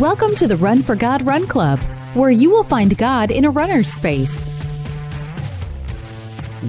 Welcome to the Run for God Run Club, where you will find God in a runner's space.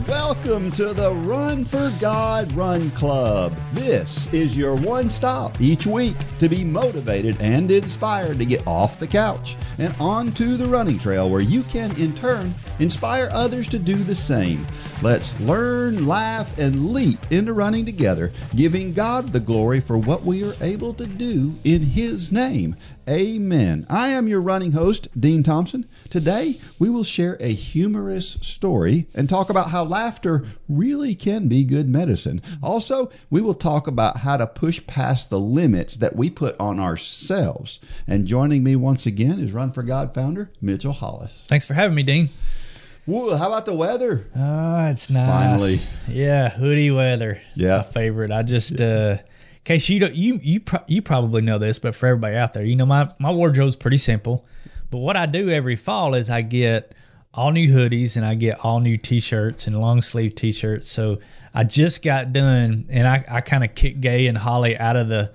Welcome to the Run for God Run Club. This is your one stop each week to be motivated and inspired to get off the couch and onto the running trail where you can, in turn, inspire others to do the same. Let's learn, laugh, and leap into running together, giving God the glory for what we are able to do in His name. Amen. I am your running host, Dean Thompson. Today, we will share a humorous story and talk about how laughter really can be good medicine. Also, we will talk about how to push past the limits that we put on ourselves. And joining me once again is Run for God founder, Mitchell Hollis. Thanks for having me, Dean. Woo, how about the weather? Oh, it's nice. Finally. Yeah, hoodie weather. Yeah. My favorite. I just uh in case you don't you you pro- you probably know this, but for everybody out there, you know my my wardrobe's pretty simple. But what I do every fall is I get all new hoodies and I get all new t-shirts and long sleeve t-shirts. So I just got done and I, I kind of kicked Gay and Holly out of the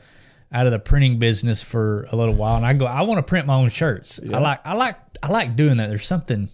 out of the printing business for a little while and I go I want to print my own shirts. I like I like I like doing that. There's something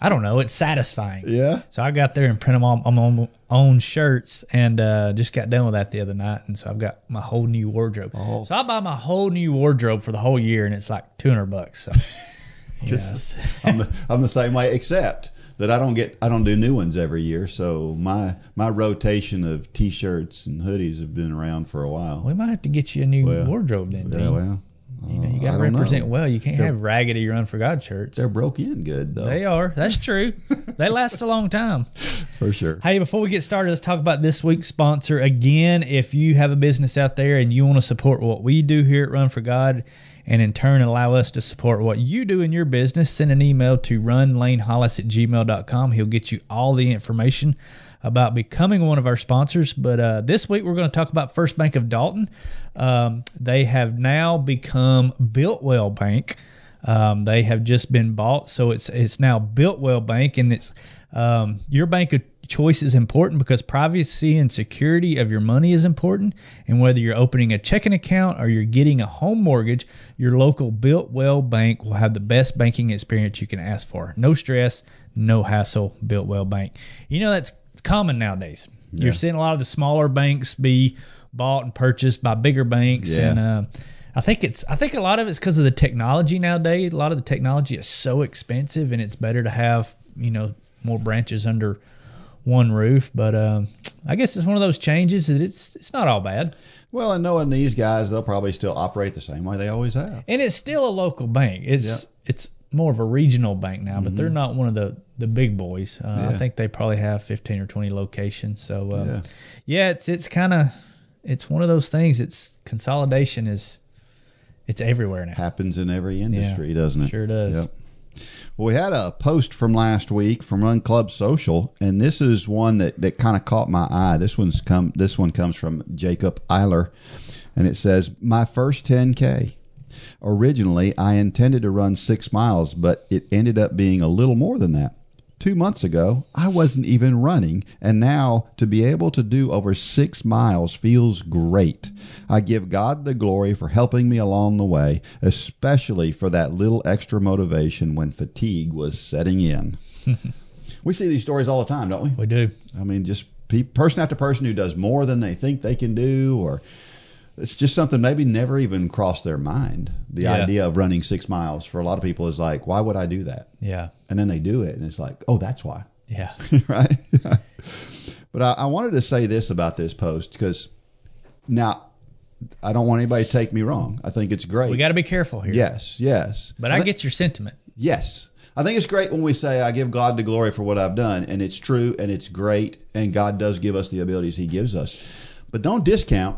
I don't know. It's satisfying. Yeah. So I got there and printed them on my own, shirts, and uh, just got done with that the other night. And so I've got my whole new wardrobe. Oh. So I buy my whole new wardrobe for the whole year, and it's like two hundred bucks. So yes, I'm the, I'm the same way, except that I don't get I don't do new ones every year. So my my rotation of t-shirts and hoodies have been around for a while. we might have to get you a new Well, wardrobe then. yeah, well, you know, you got to don't know. represent well. You can't They're- have raggedy Run for God shirts. They're broke in good though, They are. That's true. they last a long time. for sure. Hey, before we get started, let's talk about this week's sponsor. Again, if you have a business out there and you want to support what we do here at Run for God, and in turn allow us to support what you do in your business, send an email to runlanehollis at gmail.com. He'll get you all the information about becoming one of our sponsors. But uh, this week, we're going to talk about First Bank of Dalton. Um, they have now become Builtwell Bank. Um, they have just been bought, so it's it's now Builtwell Bank, and it's um, your bank of choice is important because privacy and security of your money is important. And whether you're opening a checking account or you're getting a home mortgage, your local Builtwell Bank will have the best banking experience you can ask for. No stress, no hassle. Builtwell Bank. You know that's common nowadays. You're seeing a lot of the smaller banks be bought and purchased by bigger banks, Yeah. and uh, I think it's I think a lot of it's because of the technology nowadays. A lot of the technology is so expensive, and it's better to have you know more branches under one roof. But um, I guess it's one of those changes that it's it's not all bad, Well, and knowing these guys, they'll probably still operate the same way they always have. and it's still a local bank. It's Yeah. Mm-hmm. it's more of a regional bank now, but they're not one of the the big boys. Uh, I think they probably have fifteen or twenty locations. So um, Yeah. yeah. it's it's kind of it's one of those things. It's consolidation is it's everywhere now. Happens in every industry, doesn't it? Sure does. Yep. Well, we had a post from last week from Run Club Social, and this is one that, that kind of caught my eye. This one's come. This one comes from Jacob Eiler, and it says, "My first 10k. Originally, I intended to run six miles, but it ended up being a little more than that. Two months ago, I wasn't even running, and now to be able to do over six miles feels great. I give God the glory for helping me along the way, especially for that little extra motivation when fatigue was setting in. we see these stories all the time, don't we? We do. I mean, just pe- person after person who does more than they think they can do, or it's just something maybe never even crossed their mind. The Yeah. idea of running six miles for a lot of people is like, why would I do that? Yeah. And then they do it, and it's like, oh, that's why, Yeah. right? but I, I wanted to say this about this post because now I don't want anybody to take me wrong. I think it's great. We got to be careful here. yes, yes. But I get your sentiment. Yes. I think it's great when we say, I give God the glory for what I've done. And it's true and it's great. And God does give us the abilities He gives us. But don't discount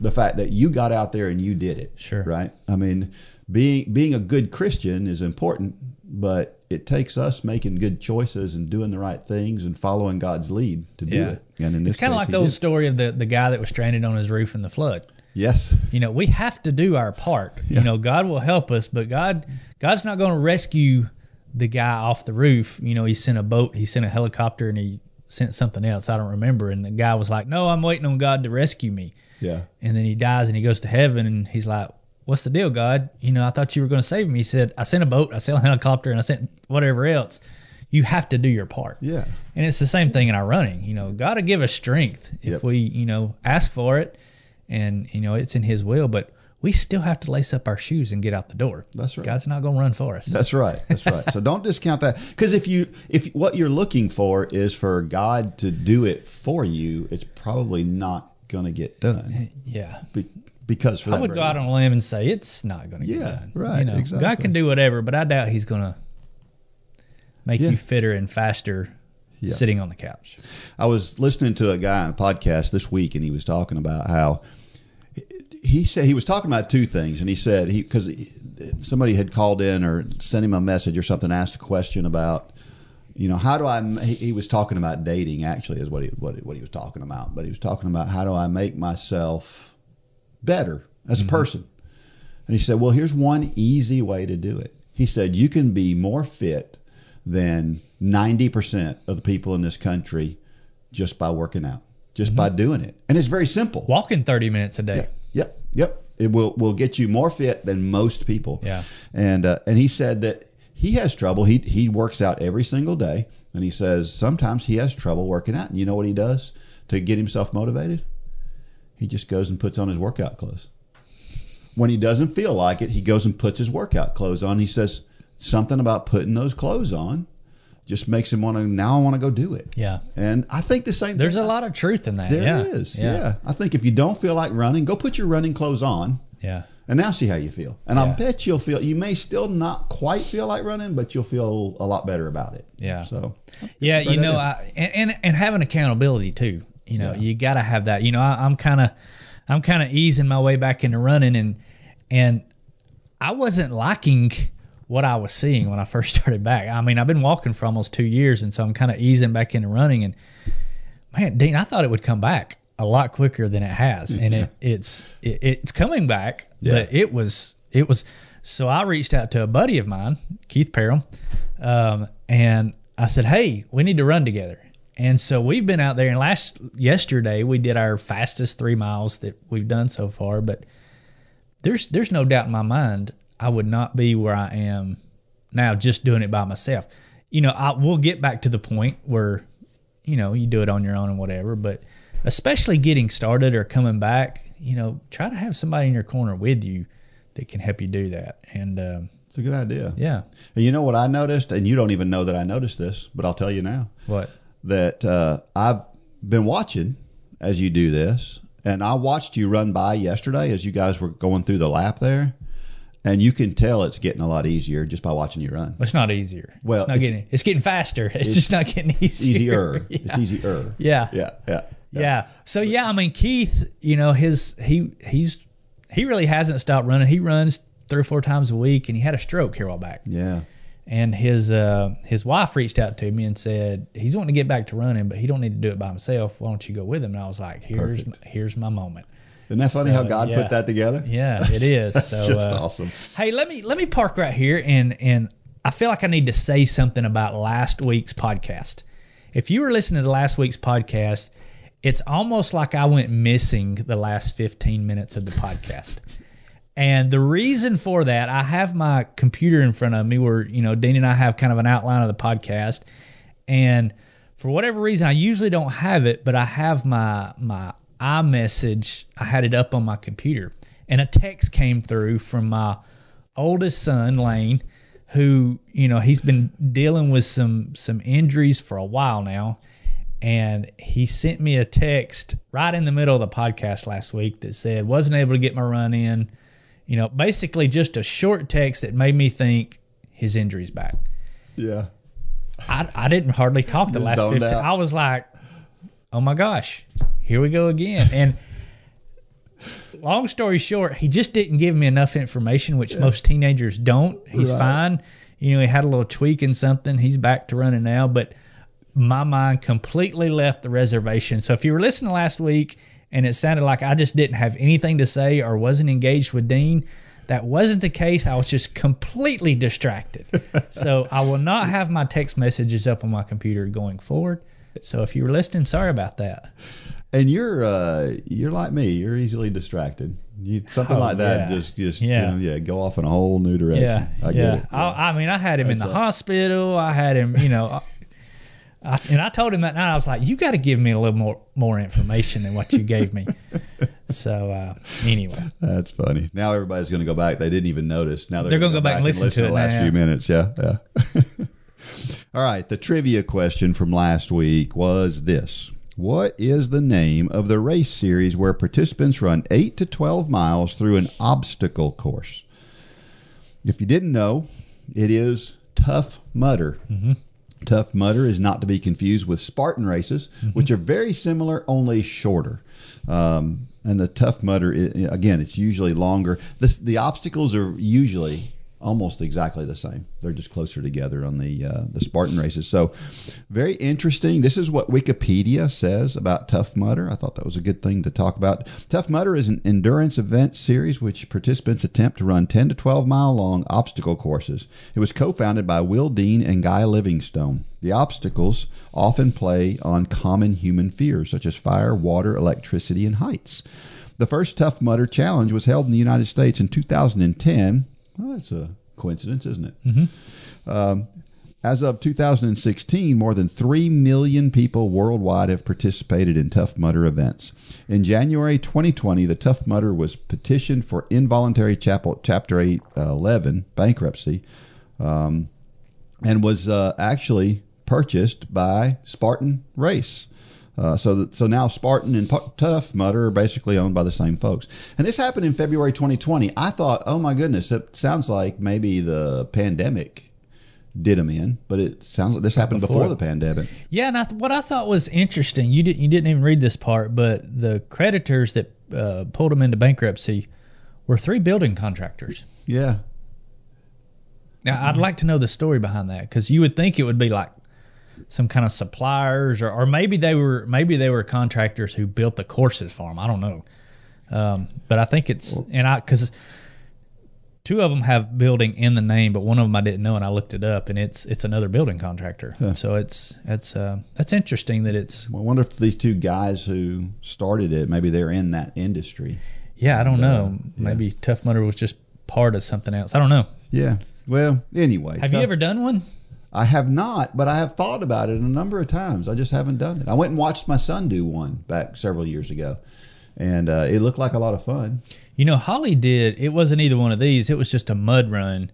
the fact that you got out there and you did it. Sure. Right? I mean, being, being a good Christian is important, but it takes us making good choices and doing the right things and following God's lead to do Yeah. it. And in this It's kind of like the old did. story of the, the guy that was stranded on his roof in the flood. Yes. You know, we have to do our part. Yeah. You know, God will help us, but God God's not going to rescue the guy off the roof. You know, he sent a boat, he sent a helicopter, and he sent something else. I don't remember. And the guy was like, "No, I'm waiting on God to rescue me." Yeah. And then he dies and he goes to heaven, and he's like, what's the deal, God? You know, I thought you were going to save me. He said, I sent a boat, I sent a helicopter, and I sent whatever else. You have to do your part. Yeah. And it's the same thing in our running. You know, God to give us strength if Yep. we, you know, ask for it and, you know, it's in His will, but we still have to lace up our shoes and get out the door. That's right. God's not going to run for us. That's right. That's right. so don't discount that because if you if what you're looking for is for God to do it for you, it's probably not going to get done yeah. Be, because for I that would very go out on a limb and say it's not going to get Yeah, done. right, You know, God can do whatever, but I doubt He's going to make Yeah. you fitter and faster Yeah. sitting on the couch. I was listening to a guy on a podcast this week, and he was talking about how he said he was talking about two things, and he said he because somebody had called in or sent him a message or something, asked a question about, you know, how do I? He, he was talking about dating. Actually, is what he what, what he was talking about, but he was talking about how do I make myself better as a person. And he said, Well, here's one easy way to do it. He said, You can be more fit than 90% of the people in this country just by working out, just by doing it. And it's very simple. Walking 30 minutes a day. Yeah, yep, yep. It will, will get you more fit than most people. Yeah. And, uh, and he said that he has trouble. He, he works out every single day. And he says sometimes he has trouble working out. And you know what he does to get himself motivated? He just goes and puts on his workout clothes. When he doesn't feel like it, he goes and puts his workout clothes on. He says something about putting those clothes on just makes him want to, now I want to go do it. Yeah. And I think the same There's thing. a lot of truth in that. There yeah. is, yeah. I think if you don't feel like running, go put your running clothes on Yeah. And now see how you feel. And Yeah. I bet you'll feel, you may still not quite feel like running, but you'll feel a lot better about it. Yeah. So, Yeah, you know. I, and, and and having accountability too. You know, Yeah. you got to have that. You know, I, I'm kind of I'm kind of easing my way back into running, and and I wasn't liking what I was seeing when I first started back. I mean, I've been walking for almost two years, and so I'm kind of easing back into running. And man, Dean, I thought it would come back a lot quicker than it has, and it it's it, it's coming back. Yeah. But it was it was. So I reached out to a buddy of mine, Keith Perham, um, and I said, "Hey, we need to run together." And so we've been out there, and last yesterday we did our fastest three miles that we've done so far. But there's there's no doubt in my mind I would not be where I am now just doing it by myself. You know, I we'll get back to the point where you know you do it on your own and whatever, but especially getting started or coming back, you know, try to have somebody in your corner with you that can help you do that. And um, it's a good idea. yeah, And you know what I noticed? And you don't even know that I noticed this, but I'll tell you now. what? that uh, I've been watching as you do this, and I watched you run by yesterday as you guys were going through the lap there, and you can tell it's getting a lot easier just by watching you run. It's not easier. Well, it's not it's- getting it's getting faster. It's, just not getting easier. Easier. yeah. It's easier. Yeah. Yeah. Yeah. Yeah. So yeah, I mean Keith, you know, his he he's he really hasn't stopped running. He runs three or four times a week and he had a stroke here a while back. Yeah. And his uh his wife reached out to me and said he's wanting to get back to running, but he don't need to do it by himself. Why don't you go with him? And I was like, here's Perfect. here's my moment. Isn't that funny So, how God yeah. put that together? Yeah, it is. That's so just uh, awesome. Hey, let me let me park right here and and I feel like I need to say something about last week's podcast. If you were listening to last week's podcast, it's almost like I went missing the last 15 minutes of the podcast. And the reason for that, I have my computer in front of me where, you know, Dean and I have kind of an outline of the podcast. And for whatever reason, I usually don't have it, but I have my my iMessage. I had it up on my computer. And a text came through from my oldest son, Lane, who, you know, he's been dealing with some some injuries for a while now. And he sent me a text right in the middle of the podcast last week that said, wasn't able to get my run in. You know, basically just a short text that made me think his injury's back. Yeah. I, I didn't hardly talk the last zoned 15. out. I was like, oh my gosh, here we go again. And long story short, he just didn't give me enough information, which most teenagers don't. He's Right. fine. You know, he had a little tweak in something. He's back to running now, but my mind completely left the reservation. So if you were listening last week and it sounded like I just didn't have anything to say or wasn't engaged with Dean, that wasn't the case. I was just completely distracted. so I will not have my text messages up on my computer going forward. So if you were listening, sorry about that. And you're uh, you're like me. You're easily distracted. You, something Oh, like that, yeah. just just Yeah. yeah. You know, yeah, go off in a whole new direction. Yeah, I get yeah. it. I, I mean, I had him in the That's hospital. I had him, you know, I, and I told him that night. I was like, "You got to give me a little more more information than what you gave me." so uh, anyway, That's funny. Now everybody's going to go back. They didn't even notice. Now they're, They're gonna go back and listen to the it last now, few minutes. Yeah, yeah. All right. The trivia question from last week was this: What is the name of the race series where participants run eight to twelve miles through an obstacle course? If you didn't know, it is Tough Mudder. Tough Mudder is not to be confused with Spartan races, which are very similar, only shorter. Um, and the Tough Mudder, i- again, it's usually longer. The, the obstacles are usually almost exactly the same. They're just closer together on the uh, the Spartan races. So, very interesting. This is what Wikipedia says about Tough Mudder. I thought that was a good thing to talk about. Tough Mudder is an endurance event series which participants attempt to run 10 to 12 mile long obstacle courses. It was co-founded by Will Dean and Guy Livingstone. The obstacles often play on common human fears such as fire, water, electricity, and heights. The first Tough Mudder challenge was held in the United States in 2010. Well, that's a coincidence, isn't it? Um, as of 2016, more than 3 million people worldwide have participated in Tough Mudder events. In January 2020, the Tough Mudder was petitioned for involuntary chapel, Chapter 8, uh, 11 bankruptcy um, and was uh, actually purchased by Spartan Race. Uh, so, that, so now Spartan and Pu- Tough Mudder are basically owned by the same folks. And this happened in February 2020. I thought, oh my goodness, it sounds like maybe the pandemic did them in, but it sounds like this happened before, Before. the pandemic. yeah. And I, th- what I thought was interesting, you didn't you didn't even read this part, but the creditors that uh, pulled them into bankruptcy were three building contractors. Yeah. Now, I'd like to know the story behind that because you would think it would be like some kind of suppliers, or, or maybe they were maybe they were contractors who built the courses for them. I don't know, um, but I think it's and I because two of them have building in the name, but one of them I didn't know, and I looked it up, and it's it's another building contractor. So it's it's uh, that's interesting that it's Well, I wonder if these two guys who started it, maybe they're in that industry. yeah I don't know uh, yeah. maybe Tough Mudder was just part of something else. I don't know. Yeah. Well, anyway. Have you ever done one? I have not, but I have thought about it a number of times. I just haven't done it. I went and watched my son do one back several years ago, and uh, it looked like a lot of fun. You know, Holly did. It wasn't either one of these. It was just a mud run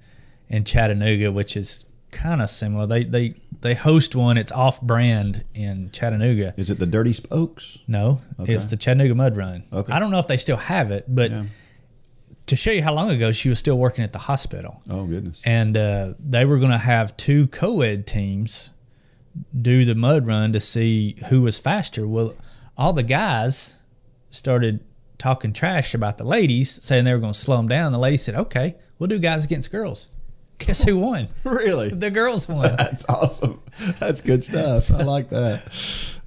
in Chattanooga, which is kind of similar. They they they host one. It's off brand in Chattanooga. Is it the Dirty Spokes? No, Okay. it's the Chattanooga Mud Run. Okay. I don't know if they still have it, but Yeah. To show you how long ago she was still working at the hospital, Oh goodness. and uh, they were going to have two co-ed teams do the mud run to see who was faster. Well, all the guys started talking trash about the ladies, saying they were going to slow them down. The ladies said, "Okay, we'll do guys against girls." Guess who won? Really? The girls won. That's awesome. That's good stuff. I like that.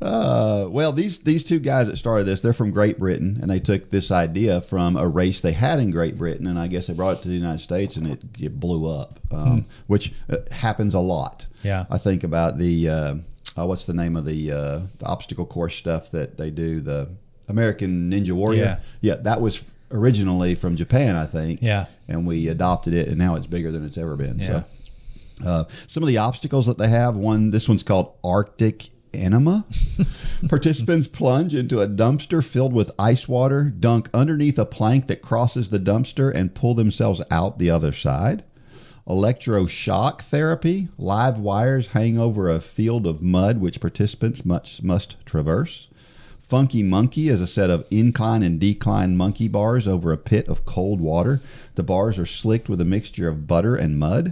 Uh, well, these these two guys that started this, they're from Great Britain, and they took this idea from a race they had in Great Britain, and I guess they brought it to the United States, and it, it blew up, um, which uh, happens a lot. Yeah. I think about the uh, uh, what's the name of the, uh, the obstacle course stuff that they do, the American Ninja Warrior. Yeah, that was originally from Japan, I think. Yeah. And we adopted it, and now it's bigger than it's ever been. Yeah. So. Uh, some of the obstacles that they have one this one's called arctic enema participants plunge into a dumpster filled with ice water dunk underneath a plank that crosses the dumpster and pull themselves out the other side electroshock therapy live wires hang over a field of mud which participants must, must traverse Funky Monkey is a set of incline and decline monkey bars over a pit of cold water. The bars are slicked with a mixture of butter and mud.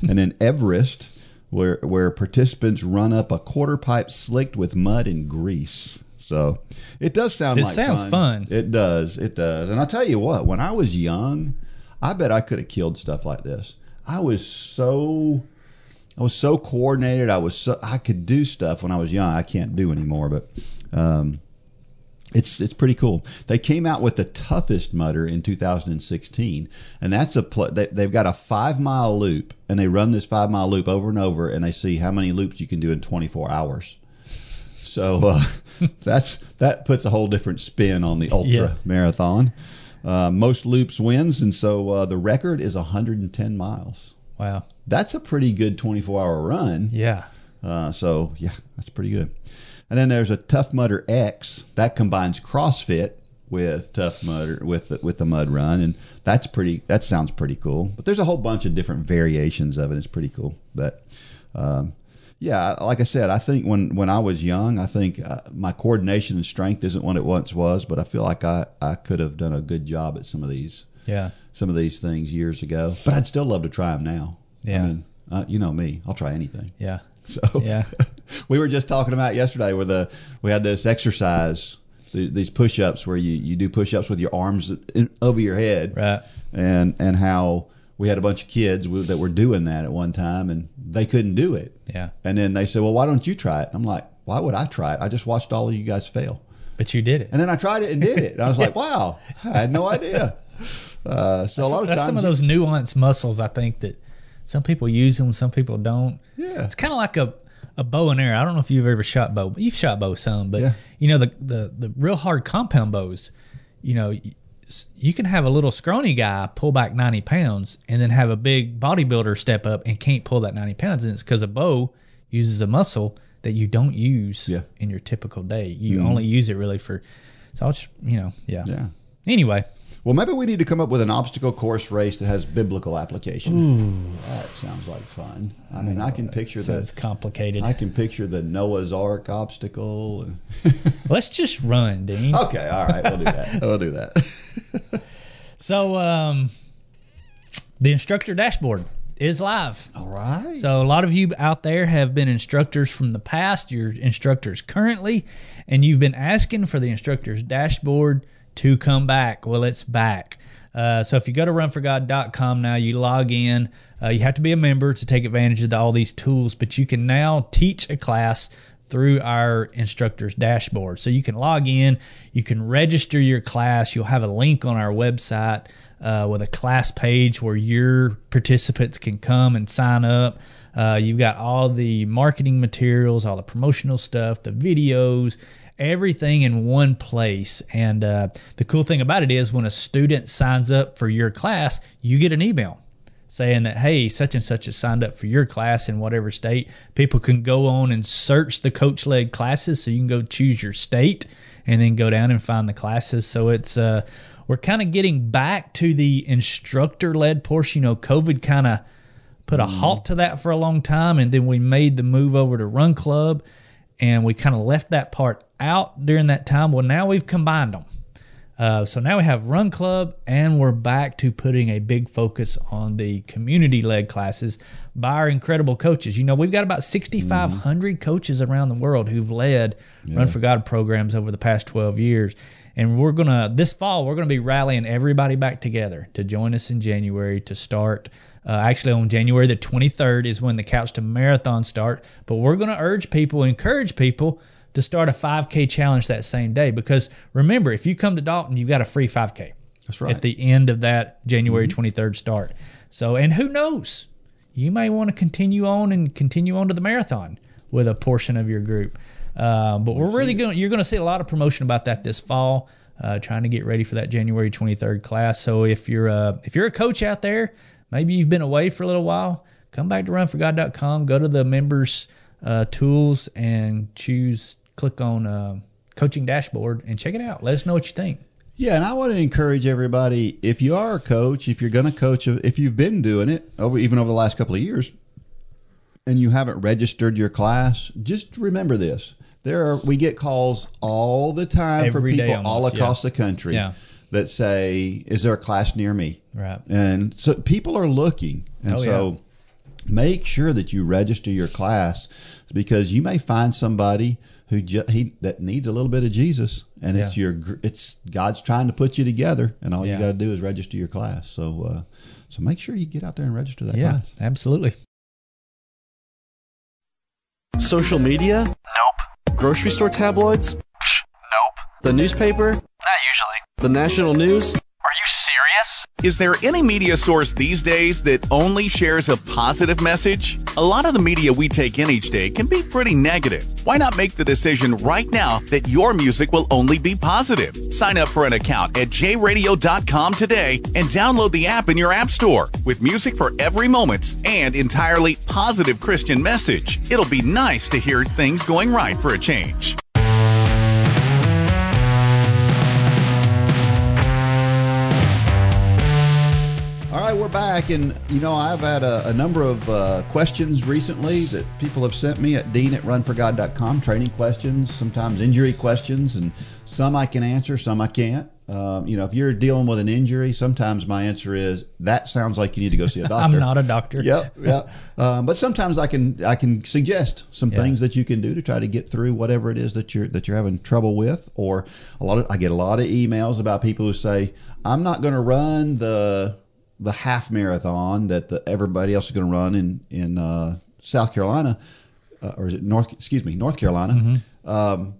and then Everest, where where participants run up a quarter pipe slicked with mud and grease. So it does sound It like sounds fun. fun. It does. It does. And I'll tell you what, when I was young, I bet I could have killed stuff like this. I was so I was so coordinated. I was so I could do stuff when I was young. I can't do anymore, but um, it's it's pretty cool. They came out with the toughest Mudder in 2016, and that's a pl- they, they've got a five mile loop, and they run this five mile loop over and over, and they see how many loops you can do in 24 hours. So uh, that's that puts a whole different spin on the ultra Yeah. marathon. Uh, most loops wins, and so uh, the record is 110 miles. Wow. That's a pretty good 24 hour run. Yeah. Uh, so yeah, that's pretty good. And then there's a Tough Mudder X that combines CrossFit with Tough Mudder with the, with the mud run, and that's pretty. That sounds pretty cool. But there's a whole bunch of different variations of it. It's pretty cool. But um, yeah, like I said, I think when when I was young, I think uh, my coordination and strength isn't what it once was, but I feel like I I could have done a good job at some of these Yeah. some of these things years ago. But I'd still love to try them now. Yeah. I mean, uh, you know me, I'll try anything. Yeah. So Yeah. we were just talking about yesterday where the we had this exercise, the, these push-ups where you, you do push-ups with your arms over your head, Right. and and how we had a bunch of kids w- that were doing that at one time and they couldn't do it, Yeah. and then they said, well, why don't you try it? I'm like, why would I try it? I just watched all of you guys fail, But you did it. and then I tried it and did it, and I was like, wow, I had no idea. Uh, so a lot of That's times, some of those nuanced muscles. I think that some people use them, some people don't. Yeah. It's kind of like a, a bow and arrow. I don't know if you've ever shot bow. You've shot bow some, but Yeah. you know the, the the real hard compound bows. You know, you can have a little scrawny guy pull back ninety pounds, and then have a big bodybuilder step up and can't pull that ninety pounds, and it's because a bow uses a muscle that you don't use Yeah. Mm-hmm. in your typical day. You only use it really for. So I'll just you know yeah. yeah. Anyway, Well, maybe we need to come up with an obstacle course race that has biblical application. That sounds like fun. I mean, I can picture so it's complicated. I can picture the Noah's Ark obstacle. Let's just run, Dean. okay, all right, we'll do that. We'll do that. So, um, the instructor dashboard is live. All right. So, a lot of you out there have been instructors from the past, you're instructors currently, and you've been asking for the instructor's dashboard to come back. Well, it's back. Uh, so, if you go to runforgod.com now, you log in. Uh, you have to be a member to take advantage of the, all these tools, but you can now teach a class through our instructor's dashboard. So you can log in, you can register your class. You'll have a link on our website uh, with a class page where your participants can come and sign up. Uh, you've got all the marketing materials, all the promotional stuff, the videos, everything in one place. And uh, the cool thing about it is when a student signs up for your class, you get an email saying that hey such and such has signed up for your class in whatever state. People can go on and search the coach led classes so you can go choose your state and then go down and find the classes. So it's uh we're kind of getting back to the instructor led portion. You know covid kind of put a halt to that for a long time and then we made the move over to run club and we kind of left that part out during that time well now we've combined them uh, so now we have Run Club, and we're back to putting a big focus on the community led classes by our incredible coaches. You know, we've got about 6,500 coaches around the world who've led Run for God programs over the past 12 years. And we're going to, this fall, we're going to be rallying everybody back together to join us in January to start. Uh, actually, on January the 23rd is when the Couch to Marathon start. But we're going to urge people, encourage people to start a 5K challenge that same day. Because remember, if you come to Dalton, you've got a free 5K That's right. at the end of that January 23rd start. So, and who knows? You may want to continue on and continue on to the marathon with a portion of your group. Uh, but we're really going. You're going to see a lot of promotion about that this fall. Uh, trying to get ready for that January 23rd class. So if you're a, if you're a coach out there, maybe you've been away for a little while, come back to runforgod.com. Go to the members uh, tools and choose. Click on uh, coaching dashboard and check it out. Let us know what you think. Yeah, and I want to encourage everybody if you are a coach, if you're going to coach, if you've been doing it over even over the last couple of years, and you haven't registered your class, just remember this: there are we get calls all the time for Every day people all across yeah. the country Yeah. That say, "Is there a class near me?" Right. And so people are looking, and Oh, so make sure that you register your class because you may find somebody who ju- he that needs a little bit of Jesus, and it's your it's God's trying to put you together, and all Yeah. you got to do is register your class. So uh, so make sure you get out there and register that Yeah, class. absolutely. Social media? Nope. Grocery store tabloids? Nope. The newspaper? Not usually. The national news? Are you serious? Is there any media source these days that only shares a positive message? A lot of the media we take in each day can be pretty negative. Why not make the decision right now that your music will only be positive? Sign up for an account at jradio.com today and download the app in your app store with music for every moment and entirely positive Christian message. It'll be nice to hear things going right for a change. Back, and you know I've had a, a number of uh, questions recently that people have sent me at dean at runforgod.com. Training questions, sometimes injury questions, and some I can answer, some I can't. Um, you know, if you're dealing with an injury, sometimes my answer is that sounds like you need to go see a doctor. I'm not a doctor. Yep, yep. Um, but sometimes I can I can suggest some Yeah. things that you can do to try to get through whatever it is that you're that you're having trouble with. Or a lot of I get a lot of emails about people who say I'm not going to run the the half marathon that the, everybody else is going to run in in uh, South Carolina, uh, or is it North? Excuse me, North Carolina. Um,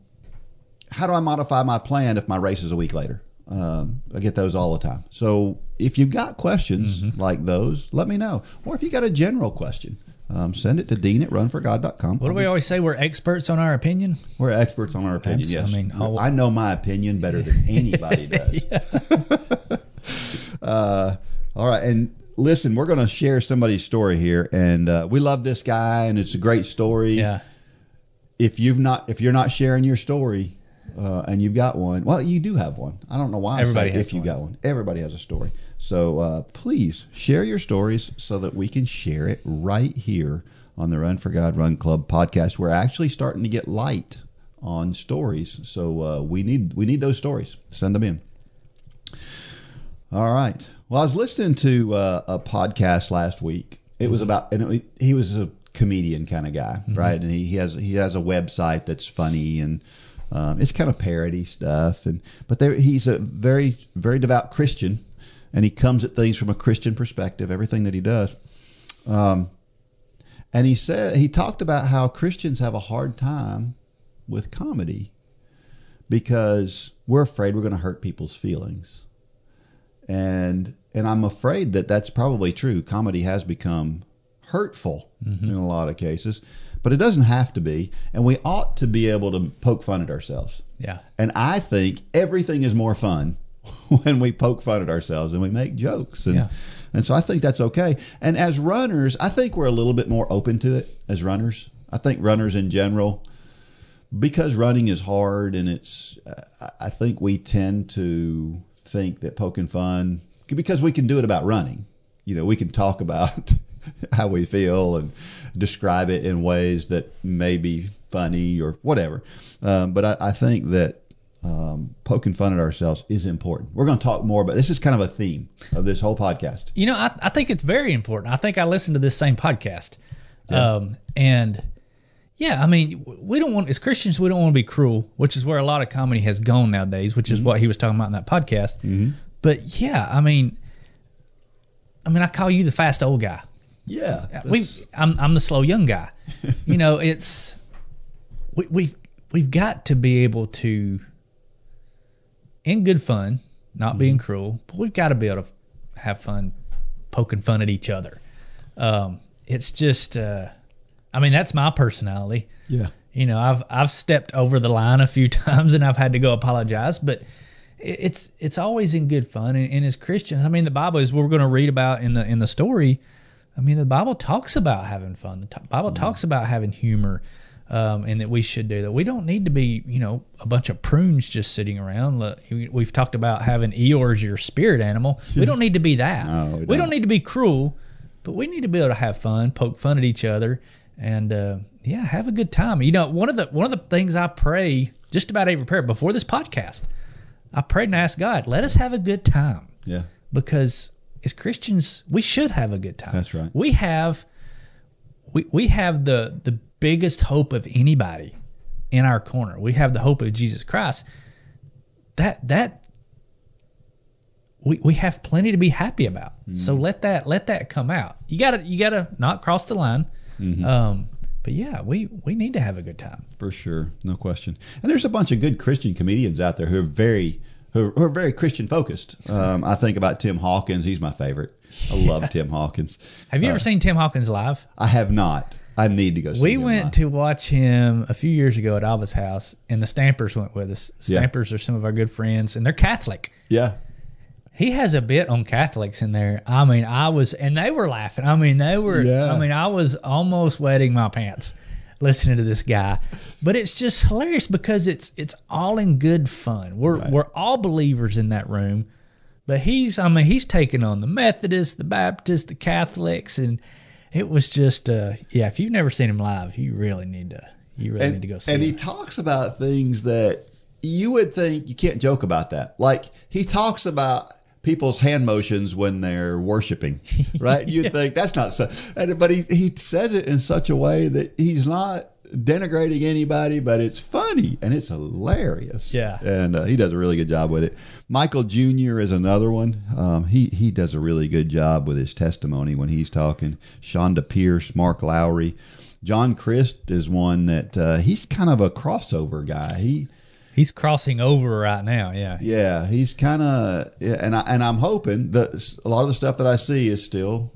how do I modify my plan if my race is a week later? Um, I get those all the time. So if you've got questions like those, let me know. Or if you got a general question, um, send it to dean at runforgod.com. What do we always say? We're experts on our opinion. We're experts on our opinion. Abs- I Yes, mean, I'll- I know my opinion better than anybody does. uh, all right, and listen, we're going to share somebody's story here, and uh, we love this guy, and it's a great story. Yeah. If you've not, if you're not sharing your story, uh, and you've got one, well, you do have one. I don't know why. Everybody I has if you one. got one. Everybody has a story. So uh, please share your stories so that we can share it right here on the Run for God Run Club podcast. We're actually starting to get light on stories, so uh, we need we need those stories. Send them in. All right. Well, I was listening to uh, a podcast last week. It was about, and it, he was a comedian kind of guy, right? And he, he has he has a website that's funny and um, it's kind of parody stuff. And but there, he's a very very devout Christian, and he comes at things from a Christian perspective. Everything that he does. Um, and he said he talked about how Christians have a hard time with comedy because we're afraid we're going to hurt people's feelings and and I'm afraid that that's probably true. Comedy has become hurtful mm-hmm. in a lot of cases, but it doesn't have to be, and we ought to be able to poke fun at ourselves. Yeah. And I think everything is more fun when we poke fun at ourselves and we make jokes. And Yeah. and so I think that's okay. And as runners, I think we're a little bit more open to it as runners. I think runners in general because running is hard and it's I think we tend to think that poking fun because we can do it about running. You know, we can talk about how we feel and describe it in ways that may be funny or whatever. Um, but I, I think that um, poking fun at ourselves is important. We're going to talk more about this. Is kind of a theme of this whole podcast. You know, I, I think it's very important. I think I listened to this same podcast. Um, and yeah, I mean, we don't want, as Christians, we don't want to be cruel, which is where a lot of comedy has gone nowadays, which is what he was talking about in that podcast. But yeah, I mean, I mean, I call you the fast old guy. Yeah, we I'm I'm the slow young guy. you know, it's we we we've got to be able to in good fun, not being Mm-hmm. cruel, but we've got to be able to have fun poking fun at each other. Um, it's just uh, I mean, that's my personality. yeah. You know, I've I've stepped over the line a few times and I've had to go apologize, but it's it's always in good fun. And, and as Christians, I mean, the Bible is what we're going to read about in the in the story. I mean, the Bible talks about having fun. The t- Bible talks about having humor, um, and that we should do that. We don't need to be, you know, a bunch of prunes just sitting around. We- We've talked about having Eeyore as your spirit animal. We don't need to be that. No, we we don't. don't need to be cruel, but we need to be able to have fun, poke fun at each other, and uh, yeah, have a good time. You know, one of the one of the things I pray just about every prayer before this podcast, I prayed and asked God, let us have a good time Yeah. because as Christians, we should have a good time. That's right. We have we we have the the biggest hope of anybody in our corner. We have the hope of Jesus Christ. That that we, we have plenty to be happy about. So Mm-hmm. let that let that come out. You gotta you gotta not cross the line. Mm-hmm. Um, but yeah, we we need to have a good time. For sure, no question. And there's a bunch of good Christian comedians out there who are very who, who are very Christian focused. Um, I think about Tim Hawkins. He's my favorite. I love Tim Hawkins. Have you ever seen Tim Hawkins live? I have not. I need to go see We went live. to watch him a few years ago at Alva's house, and the Stampers went with us. Yeah. Stampers are some of our good friends, and they're Catholic. Yeah. He has a bit on Catholics in there. I mean, I was, and they were laughing. I mean, they were. Yeah. I mean, I was almost wetting my pants listening to this guy. But it's just hilarious because it's it's all in good fun. We're we're all believers in that room, but he's. I mean, he's taking on the Methodists, the Baptists, the Catholics, and it was just. uh Yeah, if you've never seen him live, you really need to. You really and, need to go see. Him. And him. he talks about things that you would think you can't joke about that. Like he talks about people's hand motions when they're worshiping, right? You'd think that's not so, but he he says it in such a way that he's not denigrating anybody, but it's funny and it's hilarious. Yeah. and uh, he does a really good job with it. Michael Jr. is another one. Um, he he does a really good job with his testimony when he's talking. Chonda Pierce, Mark Lowry. John Crist is one that uh, he's kind of a crossover guy. He, He's crossing over right now. Yeah. yeah, he's kind of, yeah, and I and I'm hoping that a lot of the stuff that I see is still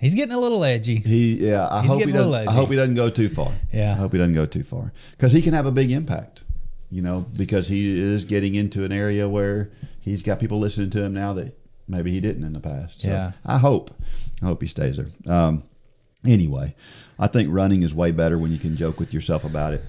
He's getting a little edgy. he. Yeah, I He's hope he getting a little doesn't. I hope he doesn't go too far. Yeah. I hope he doesn't go too far because he can have a big impact. You know, because he is getting into an area where he's got people listening to him now that maybe he didn't in the past. So Yeah. I hope, I hope he stays there. Um, anyway, I think running is way better when you can joke with yourself about it.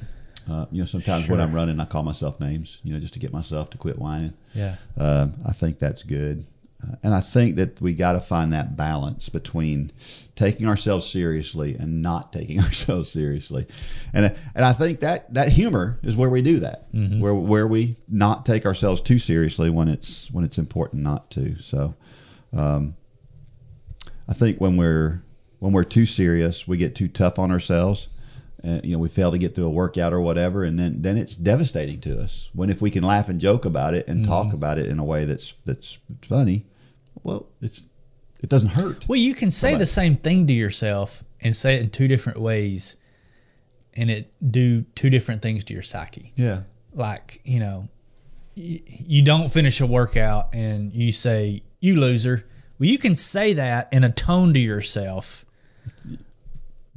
Uh, you know, sometimes when I'm running, I call myself names. You know, just to get myself to quit whining. Yeah. Um, I think that's good. Uh, and I think that we got to find that balance between taking ourselves seriously and not taking ourselves seriously. And and I think that that humor is where we do that. Where where we not take ourselves too seriously when it's when it's important not to. So um, I think when we're when we're too serious, we get too tough on ourselves. And, you know, we fail to get through a workout or whatever, and then then it's devastating to us. When if we can laugh and joke about it and talk mm-hmm. about it in a way that's that's funny, well, it's it doesn't hurt. Well, you can say Right. the same thing to yourself and say it in two different ways, and it do two different things to your psyche. Yeah, Like you know, y- you don't finish a workout and you say you loser. Well, you can say that in a tone to yourself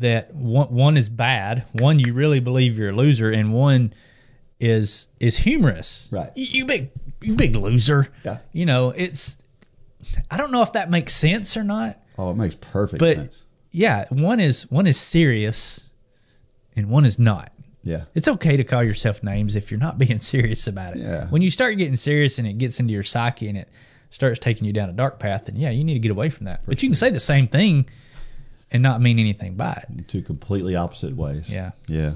that one, one is bad, one you really believe you're a loser, and one is is humorous. Right. You, you big you big loser. Yeah. You know, it's I don't know if that makes sense or not. oh, it makes perfect But sense. yeah, one is one is serious and one is not. Yeah, It's okay to call yourself names if you're not being serious about it. Yeah. When you start getting serious and it gets into your psyche and it starts taking you down a dark path, then yeah, you need to get away from that. but you can say the same thing and not mean anything by it. two completely opposite ways. Yeah. yeah.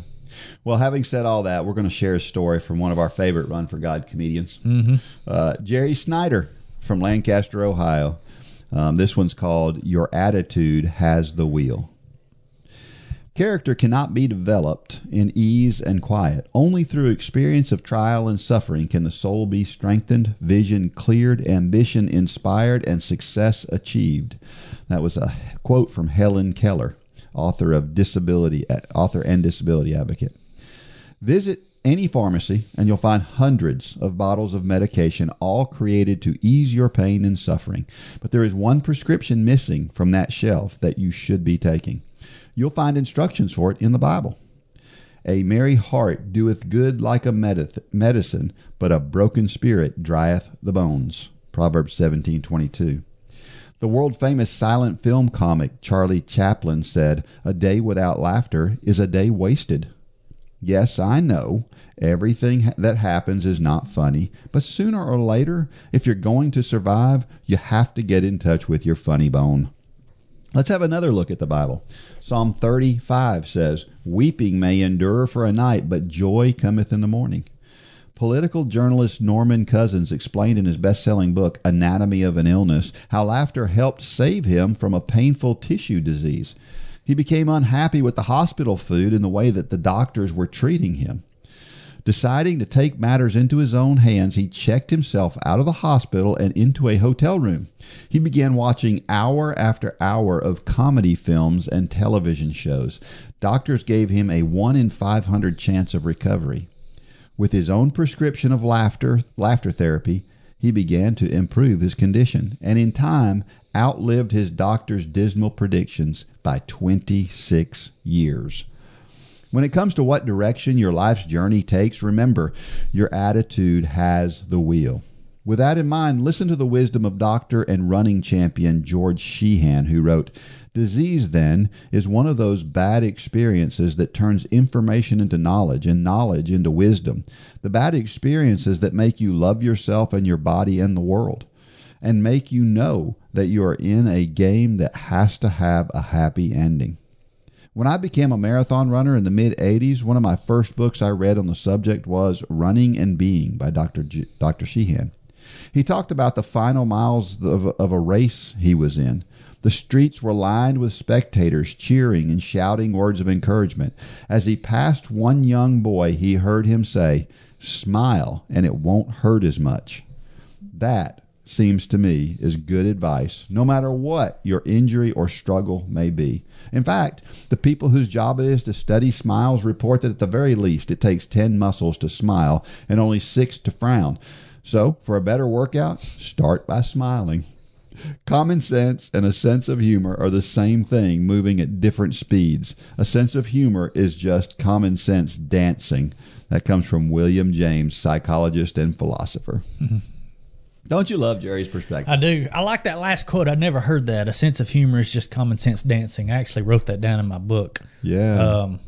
Well, having said all that, we're going to share a story from one of our favorite Run for God comedians, mm-hmm. uh, Jerry Snyder from Lancaster, Ohio. Um, this one's called "Your Attitude Has the Wheel." Character cannot be developed in ease and quiet. Only through experience of trial and suffering can the soul be strengthened, vision cleared, ambition inspired, and success achieved. That was a quote from Helen Keller, author of Disability, author and disability advocate. Visit any pharmacy and you'll find hundreds of bottles of medication, all created to ease your pain and suffering. But there is one prescription missing from that shelf that you should be taking. You'll find instructions for it in the Bible. A merry heart doeth good like a medicine, but a broken spirit drieth the bones. Proverbs 17:22. The world famous silent film comic Charlie Chaplin said, "A day without laughter is a day wasted." Yes, I know everything that happens is not funny, but sooner or later, if you're going to survive, you have to get in touch with your funny bone. Let's have another look at the Bible. Psalm 35 says, Weeping may endure for a night, but joy cometh in the morning. Political journalist Norman Cousins explained in his best selling book, Anatomy of an Illness, how laughter helped save him from a painful tissue disease. He became unhappy with the hospital food and the way that the doctors were treating him. Deciding to take matters into his own hands, he checked himself out of the hospital and into a hotel room. He began watching hour after hour of comedy films and television shows. Doctors gave him a 1 in 500 chance of recovery. With his own prescription of laughter, laughter therapy, he began to improve his condition and in time outlived his doctor's dismal predictions by 26 years. When it comes to what direction your life's journey takes, remember your attitude has the wheel. With that in mind, listen to the wisdom of doctor and running champion George Sheehan, who wrote, Disease, then, is one of those bad experiences that turns information into knowledge and knowledge into wisdom. The bad experiences that make you love yourself and your body and the world, and make you know that you are in a game that has to have a happy ending. When I became a marathon runner in the mid 80s, one of my first books I read on the subject was Running and Being by Dr. G- Dr. Sheehan. He talked about the final miles of, of a race he was in. The streets were lined with spectators cheering and shouting words of encouragement. As he passed one young boy, he heard him say, Smile, and it won't hurt as much. That seems to me is good advice, no matter what your injury or struggle may be. In fact, the people whose job it is to study smiles report that at the very least it takes 10 muscles to smile and only six to frown. So, for a better workout, start by smiling. Common sense and a sense of humor are the same thing, moving at different speeds. A sense of humor is just common sense dancing. That comes from William James, psychologist and philosopher. Don't you love Jerry's perspective? I do. I like that last quote. I never heard that. A sense of humor is just common sense dancing. I actually wrote that down in my book. yeah. Um,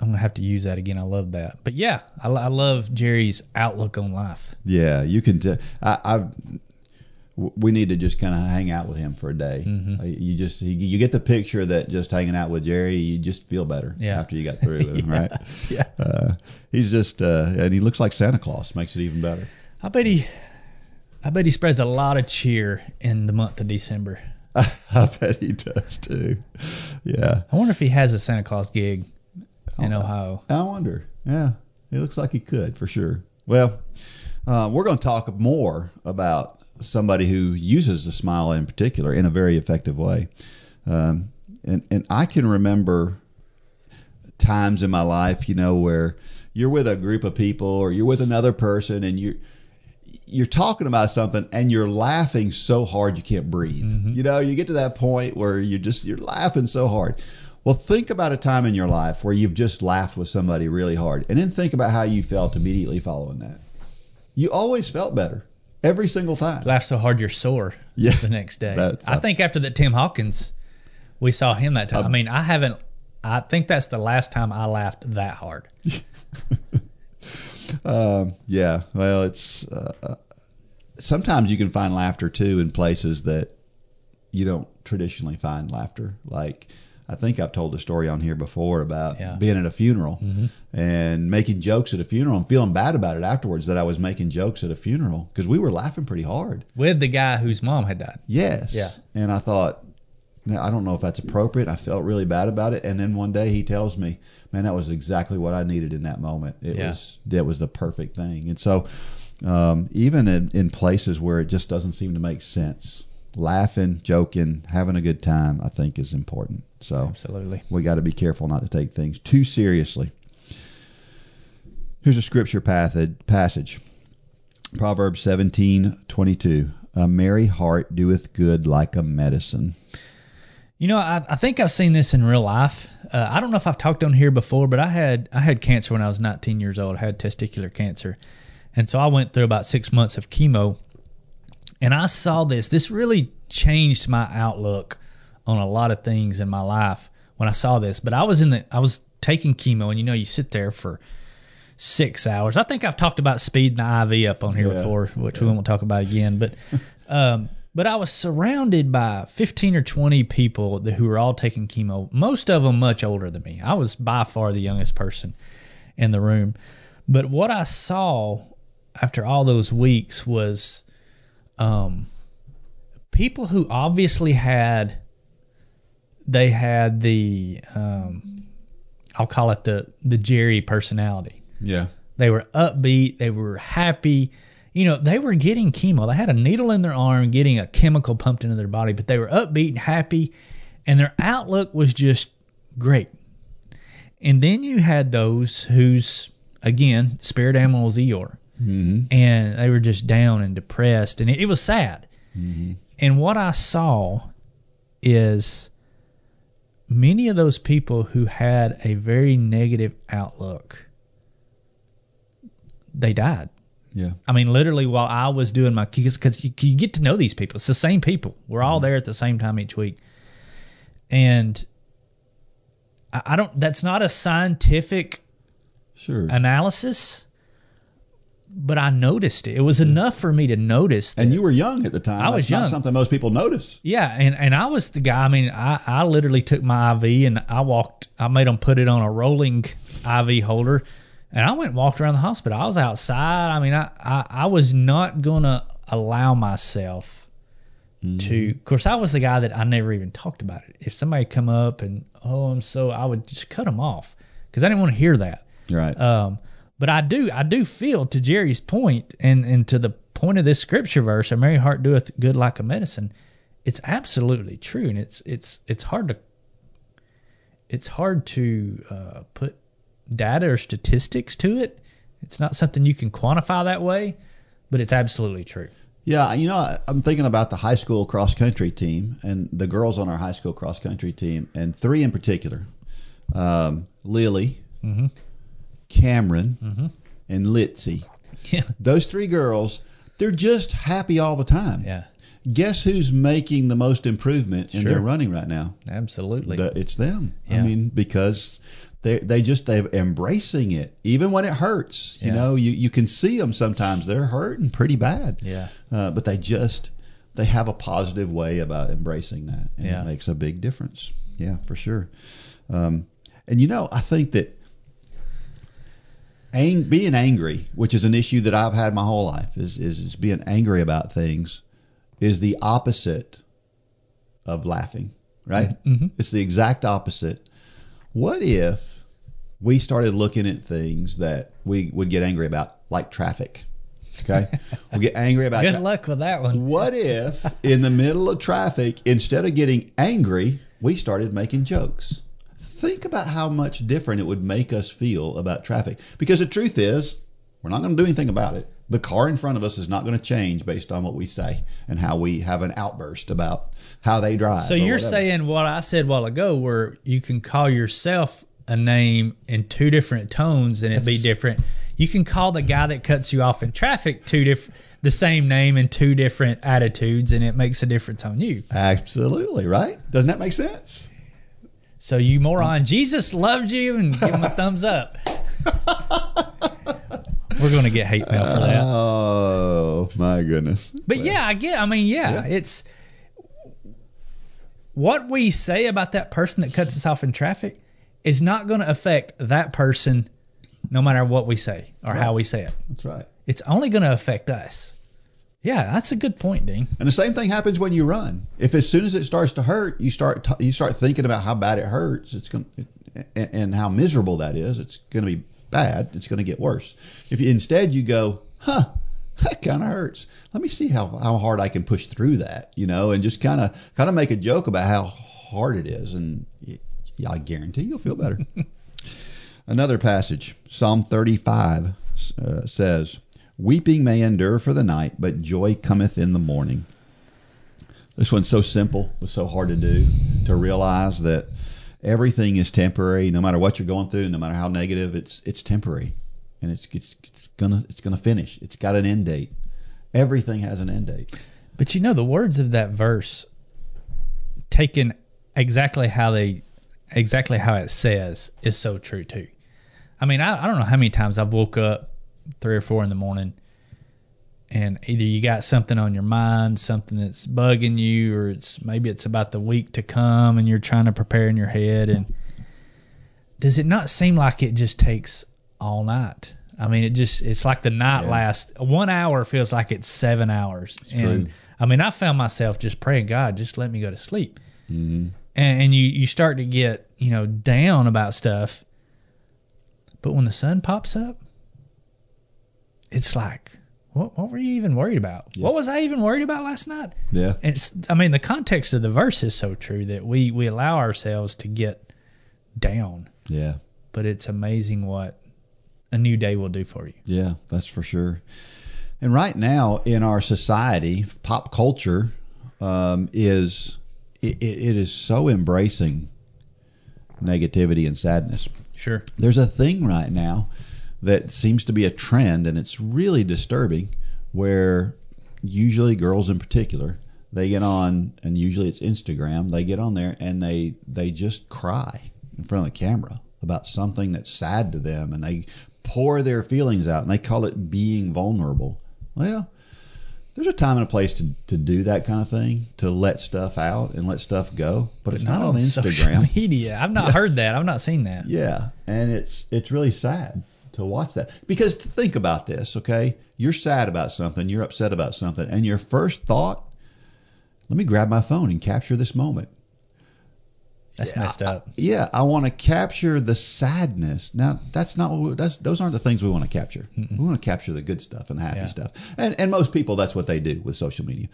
I'm gonna have to use that again. I love that. But yeah, I, I love Jerry's outlook on life. Yeah, you can. T- I, I. We need to just kind of hang out with him for a day. Mm-hmm. Uh, You just you get the picture that just hanging out with Jerry, you just feel better Yeah. after you got through with him, right? Yeah. Uh, he's just uh, and he looks like Santa Claus, makes it even better. I bet he, I bet he spreads a lot of cheer in the month of December. I bet he does too. Yeah, I wonder if he has a Santa Claus gig in Ohio. I wonder. Yeah, he looks like he could for sure. Well, uh, we're going to talk more about somebody who uses the smile in particular in a very effective way. Um, and and I can remember times in my life, you know, where you're with a group of people or you're with another person and you you're talking about something and you're laughing so hard you can't breathe. You know, you get to that point where you just you're laughing so hard. Well, think about a time in your life where you've just laughed with somebody really hard and then think about how you felt immediately following that. You always felt better every single time. Laugh so hard you're sore. Yeah. the next day. That's- I think after the Tim Hawkins, we saw him that time. I mean, I haven't. I think that's the last time I laughed that hard. Um, yeah. Well, it's uh, uh, sometimes you can find laughter too in places that you don't traditionally find laughter. Like I think I've told the story on here before about Yeah. being at a funeral and making jokes at a funeral and feeling bad about it afterwards that I was making jokes at a funeral because we were laughing pretty hard. With the guy whose mom had died. Yes. Yeah. And I thought, I don't know if that's appropriate. I felt really bad about it. And then one day he tells me, man, that was exactly what I needed in that moment. It Yeah. was, that was the perfect thing. And so, um, even in, in places where it just doesn't seem to make sense, laughing, joking, having a good time, I think is important. So Absolutely. we got to be careful not to take things too seriously. Here's a scripture passage Proverbs seventeen twenty two. A merry heart doeth good like a medicine. You know, I, I think I've seen this in real life. Uh, I don't know if I've talked on here before, but I had I had cancer when I was 19 years old. I had testicular cancer, and so I went through about six months of chemo. And I saw this. This really changed my outlook on a lot of things in my life when I saw this. But I was in the I was taking chemo, and you know, you sit there for six hours. I think I've talked about speeding the IV up on here Yeah. before, which we won't talk about again. But um, but I was surrounded by fifteen or twenty people that, who were all taking chemo. Most of them much older than me. I was by far the youngest person in the room. But what I saw after all those weeks was um, people who obviously had they had the um, I'll call it the the Jerry personality. Yeah. They were upbeat. They were happy. You know, they were getting chemo. They had a needle in their arm, getting a chemical pumped into their body, but they were upbeat and happy, and their outlook was just great. And then you had those whose again, spirit animal was Eeyore. Mm-hmm. And they were just down and depressed. And it, it was sad. And what I saw is many of those people who had a very negative outlook, they died. Yeah. I mean, literally, while I was doing my because you, you get to know these people. It's the same people. We're all there at the same time each week, and I, I don't. That's not a scientific Sure. analysis, but I noticed it. It was enough for me to notice. That, and you were young at the time. I was That's young. something most people notice. yeah, and and I was the guy. I mean, I I literally took my IV and I walked. I made them put it on a rolling IV holder, and I went and walked around the hospital. I was outside. I mean, I I, I was not gonna allow myself to. Of course, I was the guy that I never even talked about it. If somebody come up and oh, I'm so, I would just cut them off because I didn't want to hear that. Right. Um, but I do, I do feel to Jerry's point, and and to the point of this scripture verse, "A merry heart doeth good like a medicine." It's absolutely true, and it's it's it's hard to it's hard to uh, put data or statistics to it. It's not something you can quantify that way, but it's absolutely true. Yeah, you know, I'm thinking about the high school cross country team and the girls on our high school cross country team, and three in particular um, Lily, Mm-hmm. Cameron, and Litzy. Yeah, Those three girls, they're just happy all the time. yeah, Guess who's making the most improvement in Sure. their running right now? absolutely. The- it's them. I mean, because they they just they're embracing it, even when it hurts. You know, you you can see them sometimes they're hurting pretty bad. Yeah. uh, but they just they have a positive way about embracing that, and Yeah. it makes a big difference. Yeah, for sure. Um, and you know, I think that ang- being angry, which is an issue that I've had my whole life, is, is is being angry about things, is the opposite of laughing. Right? Mm-hmm. Mm-hmm. It's the exact opposite. What if we started looking at things that we would get angry about, like traffic? Okay, we get angry about. Good tra- luck with that one. what if in the middle of traffic, instead of getting angry, we started making jokes? Think about how much different it would make us feel about traffic. Because the truth is, we're not going to do anything about it. The car in front of us is not going to change based on what we say and how we have an outburst about how they drive. So you're whatever. saying what I said a while ago, where you can call yourself a name in two different tones and it be different. You can call the guy that cuts you off in traffic two different, the same name in two different attitudes, and it makes a difference on you. Absolutely, right? Doesn't that make sense? So you moron, Jesus loves you, and give him a thumbs up. We're gonna get hate mail for that. Oh, my goodness. But yeah, I get. I mean, yeah, it's what we say about that person that cuts us off in traffic is not going to affect that person, no matter what we say or how we say it. That's right. It's only going to affect us. Yeah, that's a good point, Dean. And the same thing happens when you run. If as soon as it starts to hurt, you start t- you start thinking about how bad it hurts. It's going and, and how miserable that is. It's going to be bad. It's going to get worse. If you, instead you go, huh, that kind of hurts. Let me see how how hard I can push through that. You know, and just kind of kind of make a joke about how hard it is, and y- I guarantee you'll feel better. Another passage, Psalm 35 uh, says, Weeping may endure for the night, but joy cometh in the morning. This one's so simple, but so hard to do. To realize that everything is temporary, no matter what you're going through, no matter how negative, it's it's temporary, and it's it's, it's gonna it's gonna finish. It's got an end date. Everything has an end date. But you know, the words of that verse, taken exactly how they, exactly how it says, is so true too. I mean, I, I don't know how many times I've woke up three or four in the morning, and either you got something on your mind, something that's bugging you, or it's maybe it's about the week to come, and you're trying to prepare in your head. And does it not seem like it just takes all night? I mean, it just it's like the night lasts one hour feels like it's seven hours. and true. I mean, I found myself just praying, God, just let me go to sleep. Mm-hmm. And, and you you start to get you know down about stuff, but when the sun pops up, it's like, what what were you even worried about? What was I even worried about last night? Yeah. And it's I mean, the context of the verse is so true that we we allow ourselves to get down Yeah. but it's amazing what a new day will do for you. Yeah, that's for sure. And right now in our society, pop culture um, is it, it is so embracing negativity and sadness. Sure. There's a thing right now that seems to be a trend, and it's really disturbing. Where usually girls in particular, they get on, and usually it's Instagram. They get on there and they they just cry in front of the camera about something that's sad to them, and they pour their feelings out, and they call it being vulnerable. Well, there's a time and a place to, to do that kind of thing, to let stuff out and let stuff go, but, it's not, on social Instagram. media. I've not heard that. I've not seen that. Yeah, and it's it's really sad to watch that because to think about this, okay? You're sad about something, you're upset about something, and your first thought, let me grab my phone and capture this moment. That's messed up. Yeah, I want to capture the sadness. Now, that's not what we, that's those aren't the things we want to capture. We want to capture the good stuff and the happy Yeah. stuff. And and most people that's what they do with social media.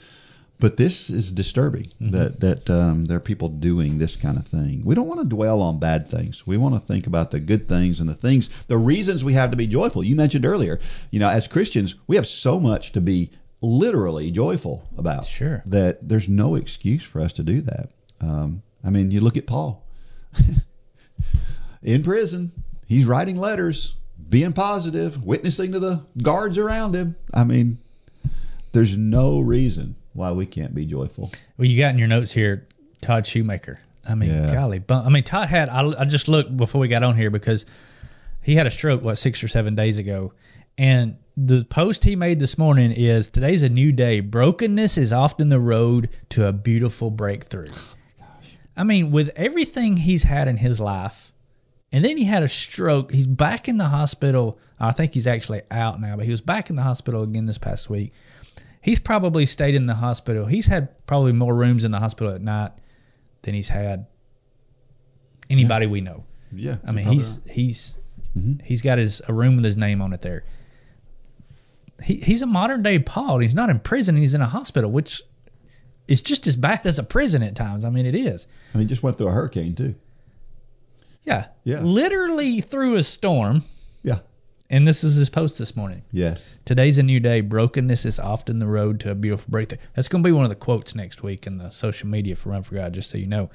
But this is disturbing that that um, there are people doing this kind of thing. We don't want to dwell on bad things. We want to think about the good things and the things, the reasons we have to be joyful. You mentioned earlier, you know, as Christians, we have so much to be literally joyful about. Sure. That there's no excuse for us to do that. Um, I mean, you look at Paul in prison. He's writing letters, being positive, witnessing to the guards around him. I mean, there's no reason why we can't be joyful. Well, you got in your notes here, Todd Shoemaker. I mean, Yeah. golly, bum- I mean, Todd had. I, I just looked before we got on here because he had a stroke what six or seven days ago, and the post he made this morning is today's a new day. Brokenness is often the road to a beautiful breakthrough. I mean, with everything he's had in his life, and then he had a stroke. He's back in the hospital. I think he's actually out now, but he was back in the hospital again this past week. He's probably stayed in the hospital. He's had probably more rooms in the hospital at night than he's had anybody we know. Yeah, I mean, he's he's mm-hmm. he's got his a room with his name on it there. He he's a modern day Paul. He's not in prison. He's in a hospital, which is just as bad as a prison at times. I mean, it is. And he just went through a hurricane too. Yeah, Yeah. Literally through a storm. And this is his post this morning. Yes. Today's a new day. Brokenness is often the road to a beautiful breakthrough. That's going to be one of the quotes next week in the social media for Run for God, just so you know.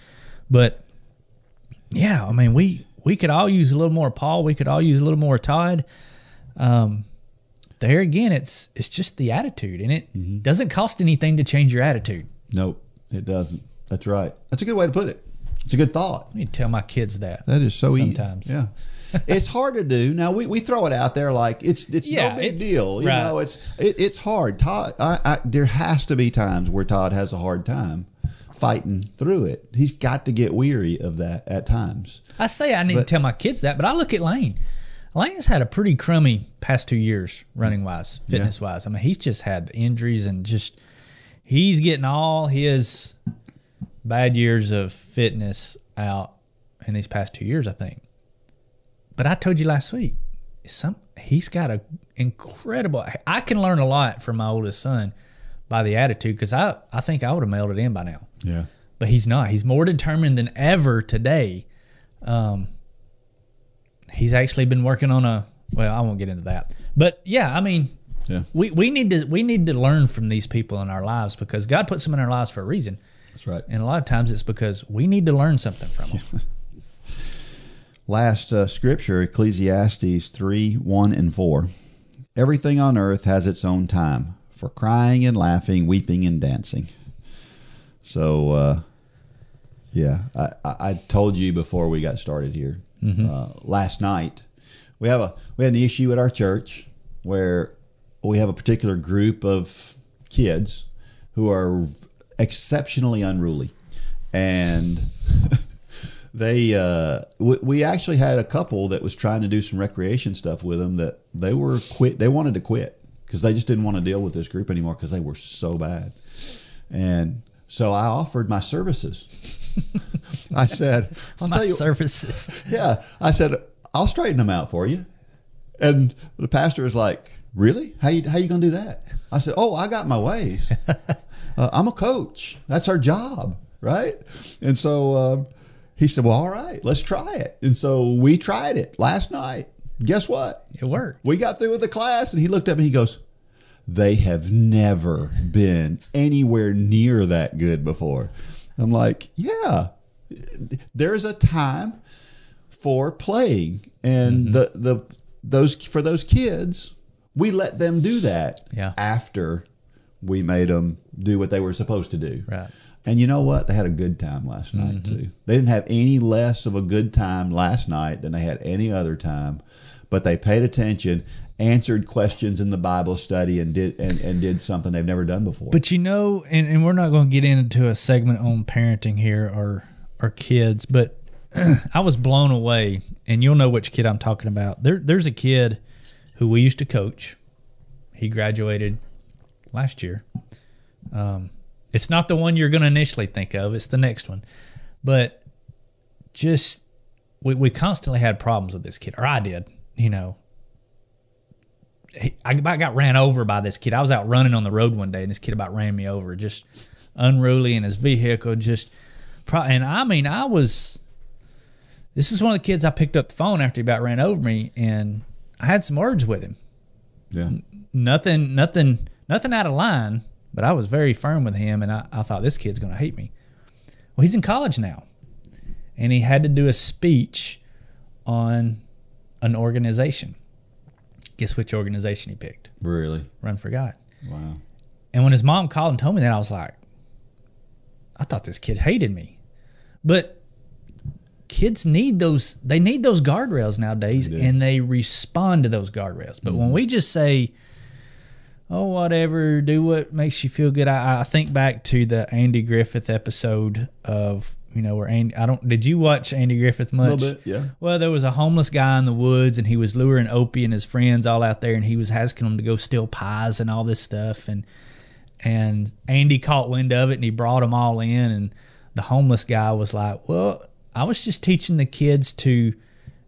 But yeah, I mean, we we could all use a little more Paul. We could all use a little more Todd. Um, there again, it's it's just the attitude, and it doesn't cost anything to change your attitude. Nope. It doesn't. That's right. That's a good way to put it. It's a good thought. I need to tell my kids that. That is so Sometimes. easy. Yeah. It's hard to do. Now we, we throw it out there like it's it's Yeah, no big it's- deal. You right. know, it's it, it's hard. Todd, I, I, there has to be times where Todd has a hard time fighting through it. He's got to get weary of that at times. I say I need But- to tell my kids that, but I look at Lane. Lane has had a pretty crummy past two years running wise, fitness wise. I mean, he's just had the injuries and just he's getting all his bad years of fitness out in these past two years, I think. But I told you last week, some he's got a incredible. I can learn a lot from my oldest son by the attitude because I I think I would have mailed it in by now Yeah. but he's not. He's more determined than ever today. Um, he's actually been working on a. Well, I won't get into that, but yeah, I mean, Yeah. we we need to we need to learn from these people in our lives because God puts them in our lives for a reason, That's right. and a lot of times it's because we need to learn something from them. Last uh, scripture, Ecclesiastes 3 1 and 4. Everything on earth has its own time for crying and laughing, weeping and dancing. So, uh, yeah, I, I, told you before we got started here uh, last night. We have a we had an issue at our church where we have a particular group of kids who are exceptionally unruly, and they uh, we, we actually had a couple that was trying to do some recreation stuff with them that they were quit they wanted to quit because they just didn't want to deal with this group anymore because they were so bad and so i offered my services i said I'll My you, services. yeah i said i'll straighten them out for you and the pastor was like really how you, how you gonna do that i said oh i got my ways uh, I'm a coach. That's our job, right? And so um, he said, "Well, all right, let's try it." And so we tried it last night, guess what? It worked. We got through with the class, and he looked up and he goes, They have never been anywhere near that good before. I'm like, Yeah, there's a time for playing, and mm-hmm. the, the those for those kids, we let them do that Yeah. after we made them do what they were supposed to do. Right. And you know what? They had a good time last night too. They didn't have any less of a good time last night than they had any other time, but they paid attention, answered questions in the Bible study, and did and, and did something they've never done before. But you know, and, and we're not going to get into a segment on parenting here or or kids, but I was blown away, and you'll know which kid I'm talking about. There, there's a kid who we used to coach. He graduated last year. Um, it's not the one you're going to initially think of. It's the next one, but just we we constantly had problems with this kid, or I did. You know, he, I about got ran over by this kid. I was out running on the road one day, and this kid about ran me over, just unruly in his vehicle. Just, pro- and I mean, I was. This is one of the kids I picked up the phone after he about ran over me, and I had some words with him. yeah, Nothing, nothing, nothing out of line, but I was very firm with him, and I, I thought this kid's going to hate me. Well, he's in college now, and he had to do a speech on an organization. Guess which organization he picked? really, Run for God. wow, And when his mom called and told me that, I was like, I thought this kid hated me. But kids need those they need those guardrails nowadays and they respond to those guardrails. But when mm-hmm. we just say, Oh, whatever, do what makes you feel good. I, I think back to the Andy Griffith episode of you know where Andy I don't did you watch Andy Griffith a much? little bit, yeah, Well, there was a homeless guy in the woods, and he was luring Opie and his friends all out there, and he was asking them to go steal pies and all this stuff. And and Andy caught wind of it, and he brought them all in. And the homeless guy was like, "Well, I was just teaching the kids to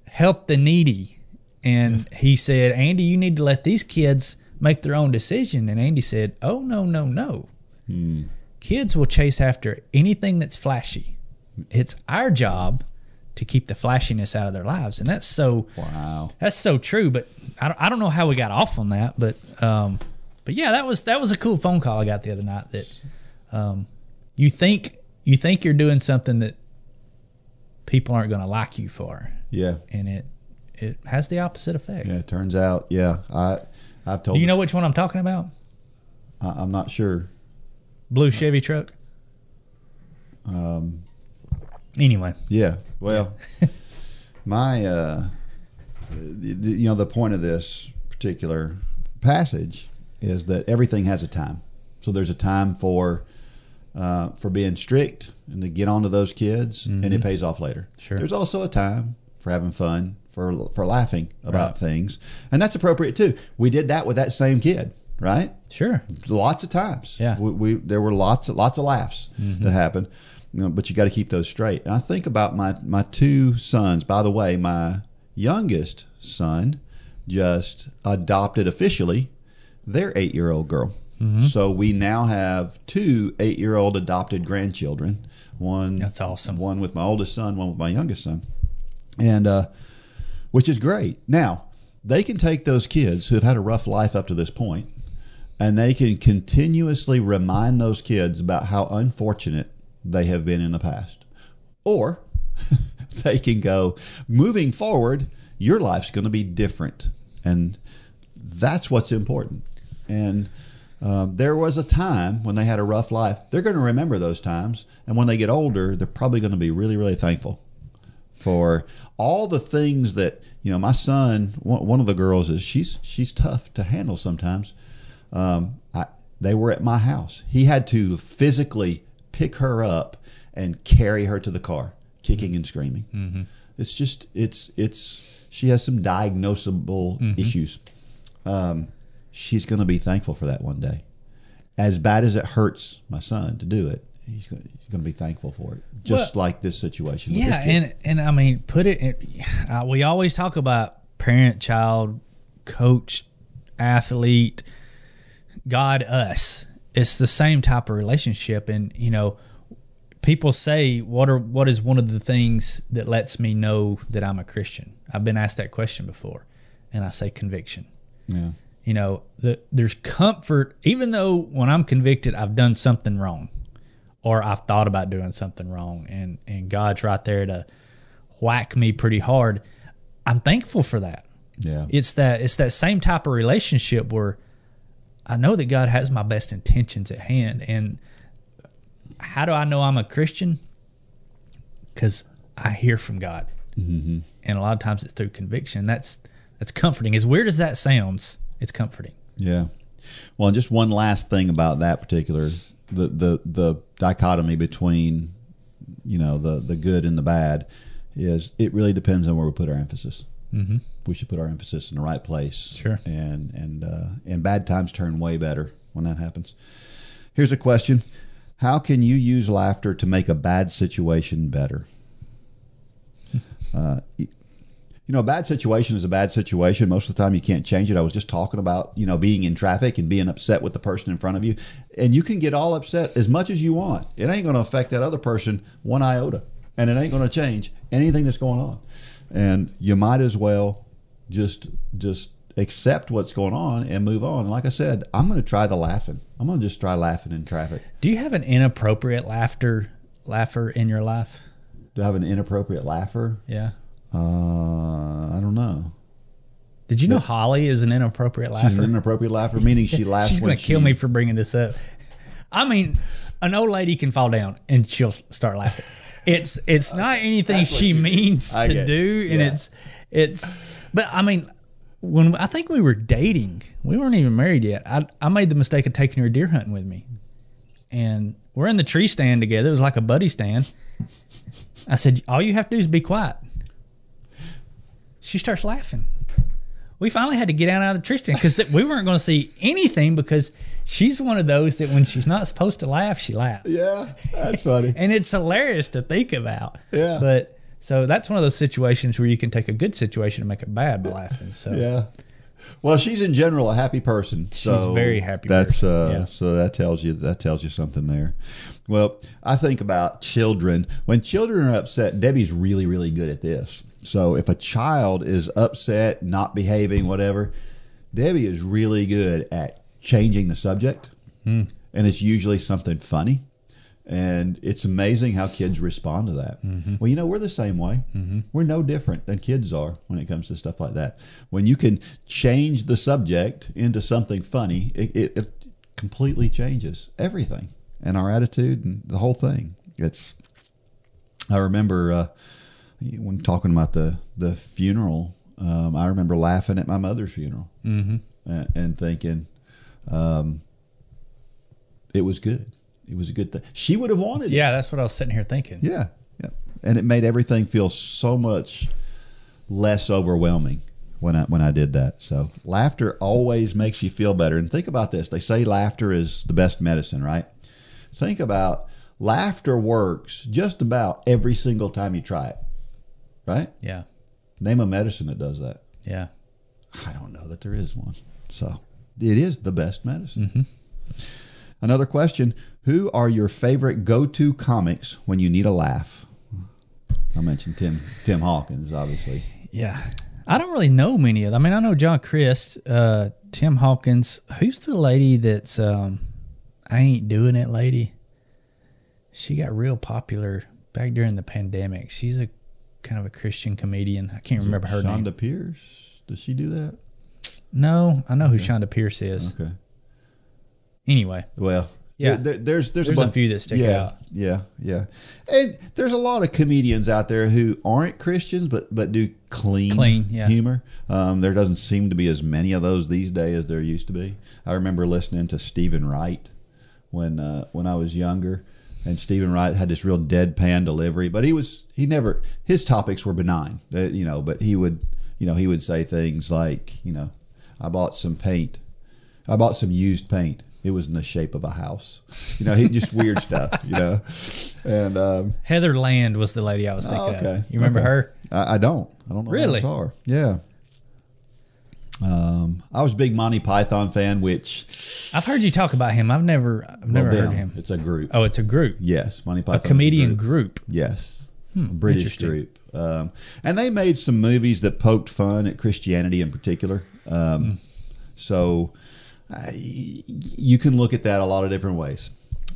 help the needy." And he said, "Andy, you need to let these kids make their own decision." And Andy said, "Oh no, no, no! Kids will chase after anything that's flashy." it's our job to keep the flashiness out of their lives and that's so wow. that's so true but I don't, I don't know how we got off on that but um but yeah that was that was a cool phone call i got the other night that um you think you think you're doing something that people aren't going to like you for Yeah, and it it has the opposite effect yeah. It turns out, yeah. I I've told do you know which one i'm talking about I, I'm not sure. blue chevy truck Um, anyway Yeah. Well, my, uh, you know, the point of this particular passage is that everything has a time. So there's a time for uh, for being strict and to get onto those kids, and it pays off later. Sure. There's also a time for having fun, for for laughing about Right. things, and that's appropriate too. We did that with that same kid, right? sure lots of times. Yeah. we, we there were lots of lots of laughs that happened, you know, but you got to keep those straight. And I think about my my two sons. By the way, my youngest son just adopted officially their eight year old girl. So we now have two eight year old adopted grandchildren. One That's awesome. One with my oldest son, one with my youngest son, and uh, which is great. Now they can take those kids who have had a rough life up to this point, and they can continuously remind those kids about how unfortunate they have been in the past, or they can go moving forward. Your life's going to be different, and that's what's important. And um, there was a time when they had a rough life. They're going to remember those times, and when they get older, they're probably going to be really, really thankful for all the things that you know. My son, one, of the girls, is she's she's tough to handle sometimes. Um, I, they were at my house. He had to physically pick her up and carry her to the car, kicking and screaming. Mm-hmm. It's just it's it's she has some diagnosable issues. Um, she's going to be thankful for that one day. As bad as it hurts my son to do it, he's going, to be thankful for it. Just Well, like this situation. Yeah, this and and I mean, put it. In, uh, we always talk about parent, child, coach, athlete, God, us. It's the same type of relationship, and you know, people say, "What are what is one of the things that lets me know that I'm a Christian?" I've been asked that question before, and I say conviction. Yeah. You know, the, there's comfort, even though when I'm convicted, I've done something wrong or I've thought about doing something wrong, and, and God's right there to whack me pretty hard. I'm thankful for that. Yeah. It's that it's that same type of relationship where I know that God has my best intentions at hand. And how do I know I'm a Christian? Because I hear from God, mm-hmm. and a lot of times it's through conviction. That's that's comforting. As weird as that sounds, it's comforting. Yeah. Well, and just one last thing about that particular the the the dichotomy between you know the the good and the bad is it really depends on where we put our emphasis. Mm-hmm. We should put our emphasis in the right place. Sure. And and uh, and bad times turn way better when that happens. Here's a question: How can you use laughter to make a bad situation better? Uh, you know, a bad situation is a bad situation. Most of the time, you can't change it. I was just talking about, you know, being in traffic and being upset with the person in front of you. And you can get all upset as much as you want. It ain't going to affect that other person one iota. And it ain't going to change anything that's going on. And you might as well just, just accept what's going on and move on. And like I said, I'm going to try the laughing. I'm going to just try laughing in traffic. Do you have an inappropriate laughter laugher in your life? Do I have an inappropriate laugher? Yeah. Uh, I don't know. Did you know Holly is an inappropriate laugher? She's an inappropriate laugher, meaning she laughs She's going to kill me for bringing this up. I mean, an old lady can fall down and she'll start laughing. It's it's not anything That's she means to do, and Yeah. it's it's. But I mean, when I think we were dating, we weren't even married yet. I I made the mistake of taking her deer hunting with me, and we're in the tree stand together. It was like a buddy stand. I said, "All you have to do is be quiet." She starts laughing. We finally had to get out of the tree stand because we weren't going to see anything because she's one of those that when she's not supposed to laugh, she laughs, Yeah, that's funny. and it's hilarious to think about. Yeah. But so that's one of those situations where you can take a good situation and make it bad by laughing. So yeah. Well, she's in general a happy person. So a very happy That's uh, yeah. so that tells you that tells you something there. Well, I think about children. When children are upset, Debbie's really really good at this. So if a child is upset, not behaving, whatever, Debbie is really good at changing the subject, Hmm. and it's usually something funny. And it's amazing how kids respond to that. Mm-hmm. Well, you know, we're the same way. We're no different than kids are when it comes to stuff like that. When you can change the subject into something funny, it, it, it completely changes everything and our attitude and the whole thing. It's, I remember uh, when talking about the, the funeral, um, I remember laughing at my mother's funeral and, and thinking, um, it was good. It was a good thing. She would have wanted it. yeah, that's what I was sitting here thinking. Yeah, yeah. And it made everything feel so much less overwhelming when I when I did that. So laughter always makes you feel better. And think about this. They say laughter is the best medicine, right? Think about laughter works just about every single time you try it. Right? Yeah, Name a medicine that does that. yeah. I don't know that there is one. So it is the best medicine. Another question Who are your favorite go to comics when you need a laugh? I mentioned Tim Tim Hawkins, obviously. Yeah. I don't really know many of them. I mean, I know John Crist, uh, Tim Hawkins. Who's the lady that's um, I ain't doing it lady? She got real popular back during the pandemic. She's a kind of a Christian comedian. I can't remember her name. Chonda Pierce. Does she do that? No, I know who Chonda Pierce is. Okay. Anyway, Well, Yeah. there- there's there's, There's a bunch- few that stick yeah, out. Yeah, yeah, and there's a lot of comedians out there who aren't Christians but but do clean, Clean, yeah. humor. Um, there doesn't seem to be as many of those these days as there used to be. I remember listening to Steven Wright when uh, when I was younger, and Steven Wright had this real deadpan delivery, but he was he never his topics were benign, you know, but he would you know he would say things like you know I bought some paint I bought some used paint. It was in the shape of a house. You know, he just weird stuff, you know. And um, Heather Land was the lady I was thinking oh, okay. of. You remember Okay. her? I, I don't. I don't know Really? are. Yeah. Um, I was a big Monty Python fan, which I've heard you talk about him. I've never, I've never well, heard him. It's a group. Oh, it's a group, Yes, Monty Python. a comedian group. Yes. British group, um, and they made some movies that poked fun at Christianity in particular. Um, So uh, y- you can look at that a lot of different ways,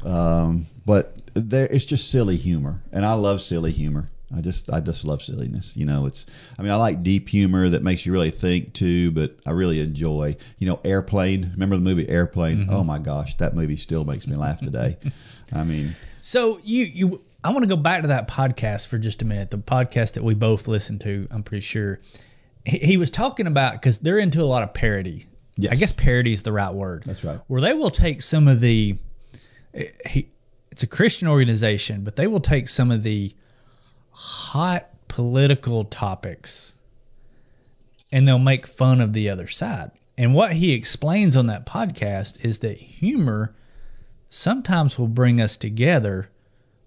um, but there it's just silly humor, and I love silly humor. I just I just love silliness. You know, it's I mean I like deep humor that makes you really think too, but I really enjoy you know Airplane. Remember the movie Airplane? Mm-hmm. Oh my gosh, that movie still makes me laugh today. I mean, So you you I want to go back to that podcast for just a minute. The podcast that we both listened to, I'm pretty sure. He, he was talking about because they're into a lot of parody. Yes. I guess parody is the right word. That's right. Where they will take some of the eh, he, it's a Christian organization, but they will take some of the hot political topics and they'll make fun of the other side. And what he explains on that podcast is that humor sometimes will bring us together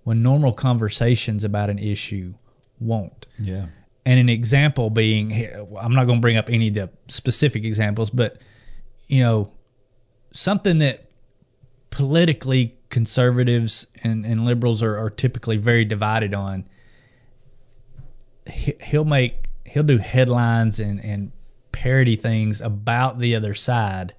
when normal conversations about an issue won't. yeah, And an example being, I'm not going to bring up any of the specific examples, but you know, something that politically conservatives and, and liberals are, are typically very divided on. He- He'll make he'll do headlines and, and parody things about the other side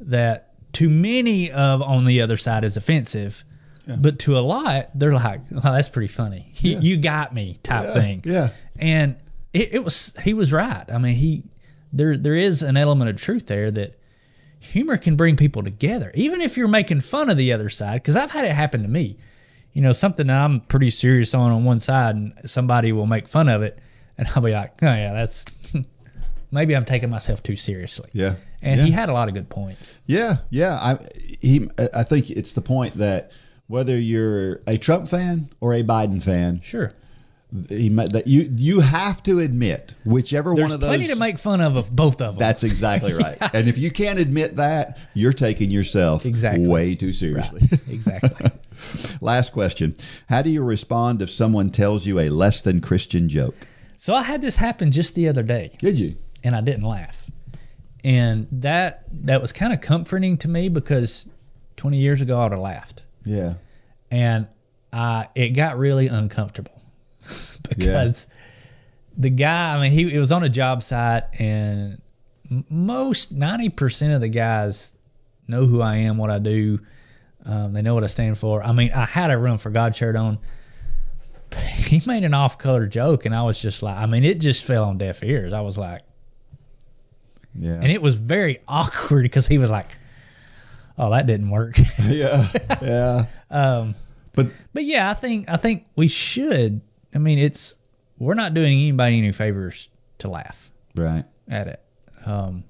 that to many of on the other side is offensive. But to a lot, they're like, "Oh, that's pretty funny. You, you got me," type thing yeah. and it, it was he was right. I mean, he there there is an element of truth there that humor can bring people together, even if you're making fun of the other side. Because I've had it happen to me. You know, something that I'm pretty serious on on one side, and somebody will make fun of it, and I'll be like, "Oh yeah, that's maybe I'm taking myself too seriously." Yeah. And yeah. he had a lot of good points. Yeah, yeah. I he I think it's the point that whether you're a Trump fan or a Biden fan, Sure, he that you you have to admit whichever there's one of those. plenty to make fun of of both of them. that's exactly right. And if you can't admit that, you're taking yourself Exactly. way too seriously. exactly. Last question: How do you respond if someone tells you a less than Christian joke? so I had this happen just the other day. Did you? and I didn't laugh. And that that was kind of comforting to me because 20 years ago I would have laughed. Yeah. And uh, it got really uncomfortable because the guy, I mean, he it was on a job site and most 90% of the guys know who I am, what I do. Um, they know what I stand for. I mean, I had a run for God shirt on. He made an off color joke, and I was just like, I mean, it just fell on deaf ears. I was like, Yeah. and it was very awkward because he was like, "Oh, that didn't work." yeah. Yeah. um, But but yeah, I think I think we should. I mean, it's we're not doing anybody any favors to laugh right. at it. Um,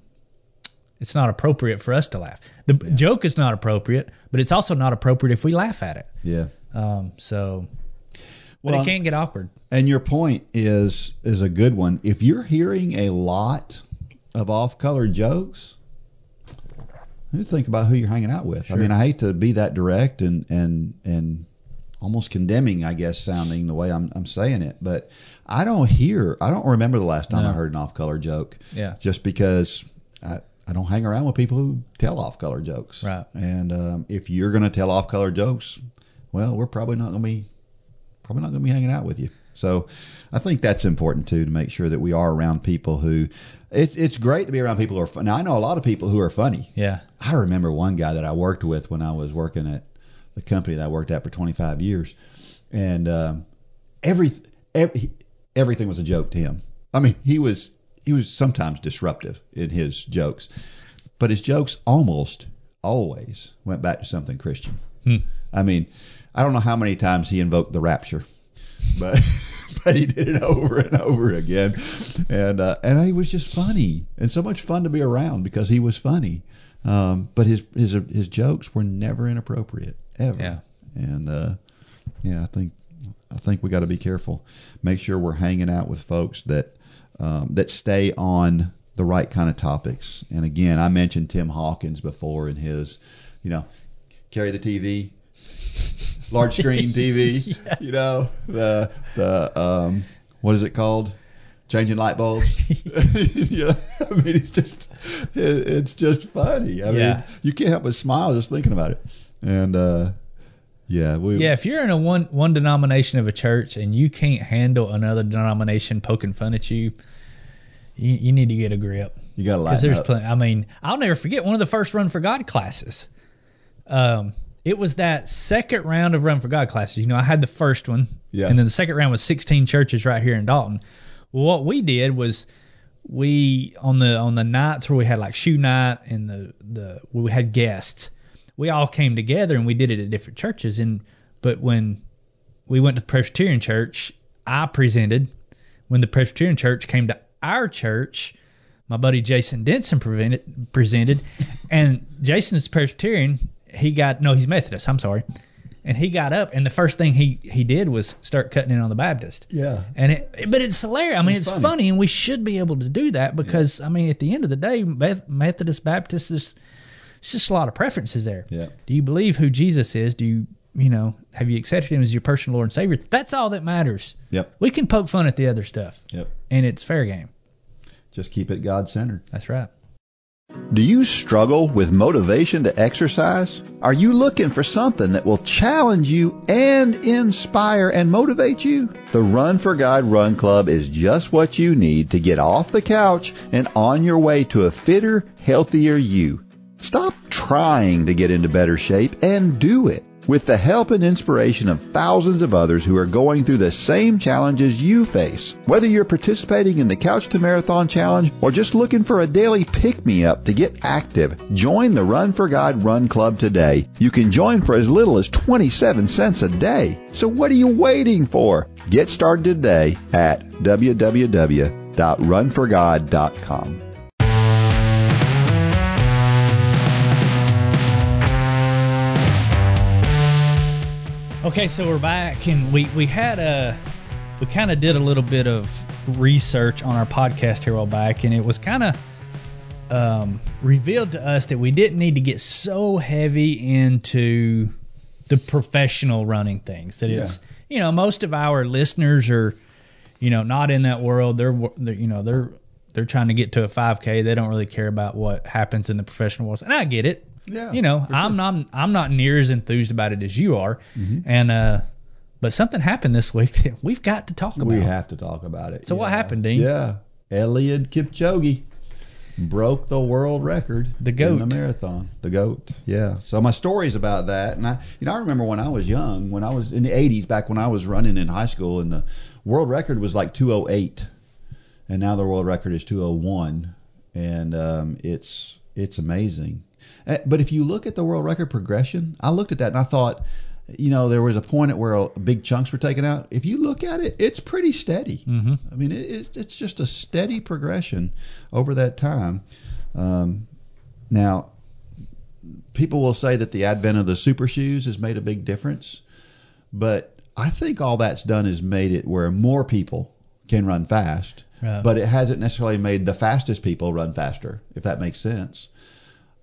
it's not appropriate for us to laugh. The joke is not appropriate, but it's also not appropriate if we laugh at it. Yeah. Um, so, but Well, it can get awkward. And your point is is a good one. If you're hearing a lot of off-color jokes, you think about who you're hanging out with. I mean, I hate to be that direct and and and almost condemning, I guess, sounding the way I'm I'm saying it, but I don't hear. I don't remember the last time I heard an off-color joke. Yeah. Just because I. I don't hang around with people who tell off-color jokes, Right. And um, if you're going to tell off-color jokes, well, we're probably not going to be probably not going to be hanging out with you. So I think that's important too to make sure that we are around people who. It's it's great to be around people who are fun. Now I know a lot of people who are funny. Yeah. I remember one guy that I worked with when I was working at the company that I worked at for 25 years, and um, every, every everything was a joke to him. I mean, he was he was sometimes disruptive in his jokes, but his jokes almost always went back to something Christian. I mean, I don't know how many times he invoked the rapture, but but he did it over and over again, and uh, and he was just funny and so much fun to be around because he was funny. Um, but his his his jokes were never inappropriate ever. Yeah. And uh, yeah, I think I think we got to be careful. Make sure we're hanging out with folks that um, that stay on the right kind of topics. And again, I mentioned Tim Hawkins before in his, you know, carry the TV, large screen TV. You know the the um, what is it called? Changing light bulbs. you know, I mean, it's just it, it's just funny. I Yeah. mean, you can't help but smile just thinking about it. And uh, Yeah, we, Yeah, if you're in a one one denomination of a church and you can't handle another denomination poking fun at you, you, you need to get a grip. You got to lighten there's up. plenty. I mean, I'll never forget one of the first Run for God classes. Um, it was that second round of Run for God classes. You know, I had the first one, Yeah. and then the second round was 16 churches right here in Dalton. Well, what we did was we on the on the nights where we had like shoe night and the the we had guests, we all came together and we did it at different churches. And but when we went to the Presbyterian church, I presented. When the Presbyterian church came to our church, my buddy Jason Denson prevented, presented, and Jason's Presbyterian. He got no, he's Methodist. I'm sorry, and he got up, and the first thing he he did was start cutting in on the Baptist. Yeah. and it, but it's hilarious. I mean, it's, It's funny. funny. and we should be able to do that because I mean, at the end of the day, Meth- Methodist, Baptist is it's just a lot of preferences there. Yeah. Do you believe who Jesus is? Do you you know have you accepted him as your personal Lord and Savior? That's all that matters. Yep. We can poke fun at the other stuff. Yep. And it's fair game. Just keep it God centered. That's right. Do you struggle with motivation to exercise? Are you looking for something that will challenge you and inspire and motivate you? The Run for God Run Club is just what you need to get off the couch and on your way to a fitter, healthier you. Stop trying to get into better shape and do it. With the help and inspiration of thousands of others who are going through the same challenges you face. Whether you're participating in the Couch to Marathon Challenge or just looking for a daily pick me up to get active, join the Run for God Run Club today. You can join for as little as 27 cents a day. So what are you waiting for? Get started today at www.runforgod.com. Okay, so we're back, and we we had a we kind of did a little bit of research on our podcast here a while back, and it was kind of um, revealed to us that we didn't need to get so heavy into the professional running things. That it's you know most of our listeners are you know not in that world. They're, they're you know they're they're trying to get to a 5K. They don't really care about what happens in the professional world, and I get it. Yeah, you know I'm not I'm not near as enthused about it as you are, and uh, but something happened this week that we've got to talk about. We have to talk about it. So what happened, Dean? Yeah. Eliud Kipchoge broke the world record. The In goat. the marathon. The goat. Yeah. So my story's about that. And I you know, I remember when I was young, when I was in the eighties, back when I was running in high school and the world record was like two oh eight. And now the world record is two oh one. And um, it's it's amazing. Uh, But if you look at the world record progression, I looked at that and I thought, you know, there was a point at where big chunks were taken out. If you look at it, it's pretty steady. Mm-hmm. I mean, it, it, it's just a steady progression over that time. Um, now, people will say that the advent of the super shoes has made a big difference, but I think all that's done is made it where more people can run fast, Right. but it hasn't necessarily made the fastest people run faster, if that makes sense.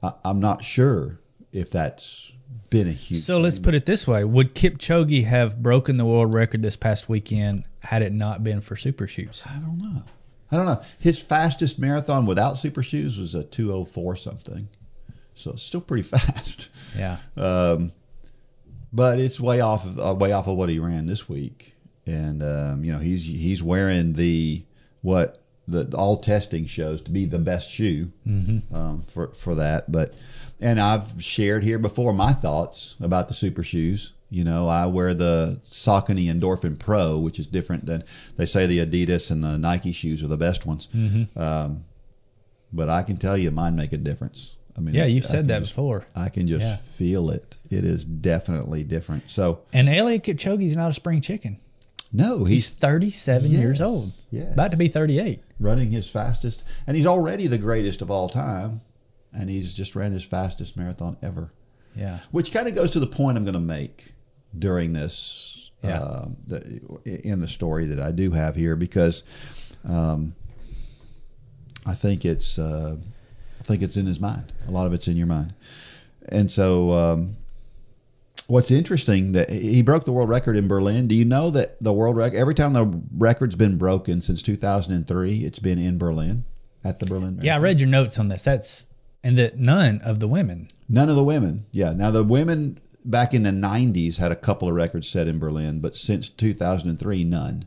I, I'm not sure if that's been a huge. So let's put it this way: Would Kipchoge have broken the world record this past weekend had it not been for super shoes? I don't know. I don't know. His fastest marathon without super shoes was a 204 something. So it's still pretty fast. Yeah. Um, but it's way off of uh, way off of what he ran this week. And um, you know, he's he's wearing the what the all testing shows to be the best shoe um, for for that. But and I've shared here before my thoughts about the super shoes. You know, I wear the Saucony Endorphin Pro, which is different than they say the Adidas and the Nike shoes are the best ones. Um, but I can tell you, mine make a difference. I mean, Yeah, you've I said that just- before. I can just Yeah. feel it. It is definitely different. So And Eliud Kipchoge's not a spring chicken. No, He's he's 37 Yes, years old. Yeah. About to be 38. running his fastest, and he's already the greatest of all time, and he's just ran his fastest marathon ever. Yeah. Which kind of goes to the point I'm going to make during this Yeah. um, the, in the story that I do have here because um, I think it's uh, I think it's in his mind. A lot of it's in your mind, and so um, what's interesting that he broke the world record in Berlin. Do you know that the world record every time the record's been broken since 2003, it's been in Berlin at the Berlin. Yeah, I read your notes on this. That's and that none of the women. None of the women. Yeah. Now the women back in the 90s had a couple of records set in Berlin, but since 2003, none.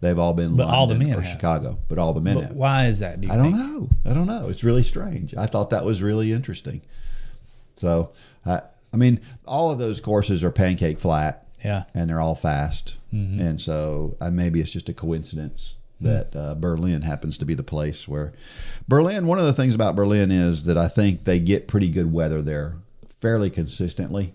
They've all been But all the men or have. Chicago, but all the men But have. why is that? Do I don't know. I don't know. It's really strange. I thought that was really interesting. So, I, I mean, all of those courses are pancake flat. Yeah. And they're all fast. Mm-hmm. And so uh, maybe it's just a coincidence Hmm. that uh, Berlin happens to be the place where Berlin, one of the things about Berlin is that I think they get pretty good weather there fairly consistently.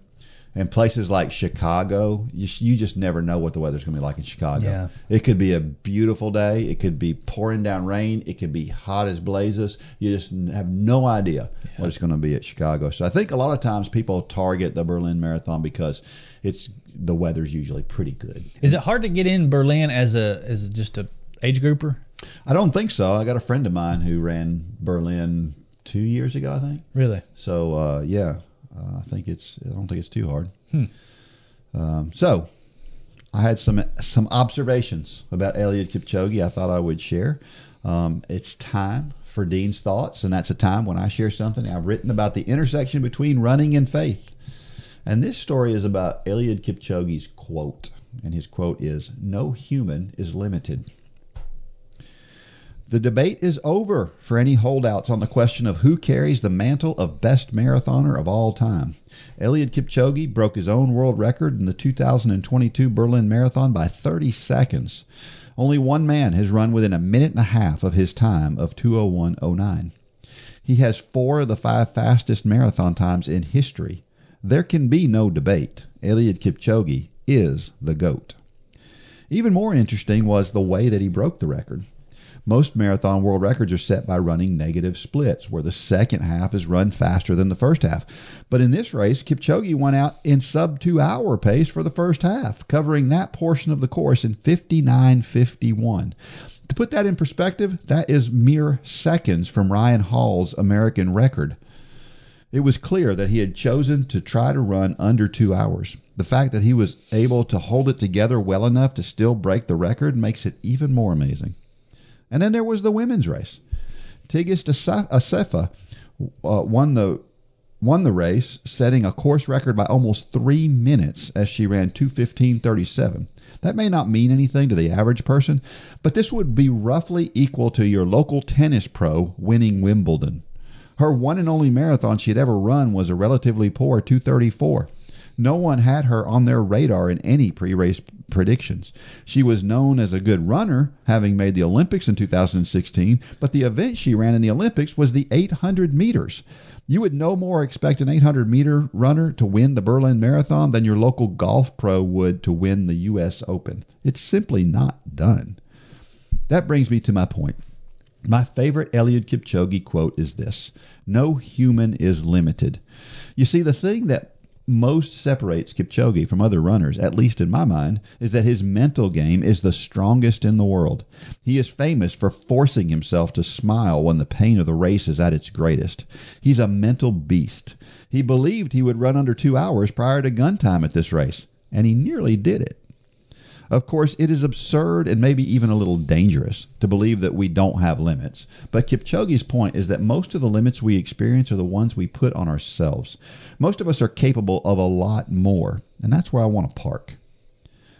And places like Chicago, you, you just never know what the weather's going to be like in Chicago. Yeah. It could be a beautiful day. It could be pouring down rain. It could be hot as blazes. You just have no idea what it's going to be at Chicago. So I think a lot of times people target the Berlin Marathon because it's the weather's usually pretty good. Is it hard to get in Berlin as a as just a age grouper? I don't think so. I got a friend of mine who ran Berlin two years ago, I think. Really? So uh, yeah, uh, I think it's. I don't think it's too hard. Um, so I had some some observations about Eliud Kipchoge. I thought I would share. Um, it's time for Dean's thoughts, and that's a time when I share something I've written about the intersection between running and faith. And this story is about Eliud Kipchoge's quote, and his quote is, "No human is limited." The debate is over for any holdouts on the question of who carries the mantle of best marathoner of all time. Eliud Kipchoge broke his own world record in the 2022 Berlin Marathon by 30 seconds. Only one man has run within a minute and a half of his time of 201.09. He has four of the five fastest marathon times in history. There can be no debate. Eliud Kipchoge is the GOAT. Even more interesting was the way that he broke the record. Most marathon world records are set by running negative splits, where the second half is run faster than the first half. But in this race, Kipchoge went out in sub two hour pace for the first half, covering that portion of the course in 59.51. To put that in perspective, that is mere seconds from Ryan Hall's American record. It was clear that he had chosen to try to run under two hours. The fact that he was able to hold it together well enough to still break the record makes it even more amazing. And then there was the women's race. Tigist Assefa uh, won the won the race, setting a course record by almost three minutes as she ran 215.37. That may not mean anything to the average person, but this would be roughly equal to your local tennis pro winning Wimbledon. Her one and only marathon she had ever run was a relatively poor 234. No one had her on their radar in any pre race predictions. She was known as a good runner, having made the Olympics in 2016, but the event she ran in the Olympics was the 800 meters. You would no more expect an 800 meter runner to win the Berlin Marathon than your local golf pro would to win the U.S. Open. It's simply not done. That brings me to my point. My favorite Eliud Kipchoge quote is this No human is limited. You see, the thing that most separates Kipchoge from other runners, at least in my mind, is that his mental game is the strongest in the world. He is famous for forcing himself to smile when the pain of the race is at its greatest. He's a mental beast. He believed he would run under two hours prior to gun time at this race, and he nearly did it. Of course, it is absurd and maybe even a little dangerous to believe that we don't have limits. But Kipchoge's point is that most of the limits we experience are the ones we put on ourselves. Most of us are capable of a lot more, and that's where I want to park.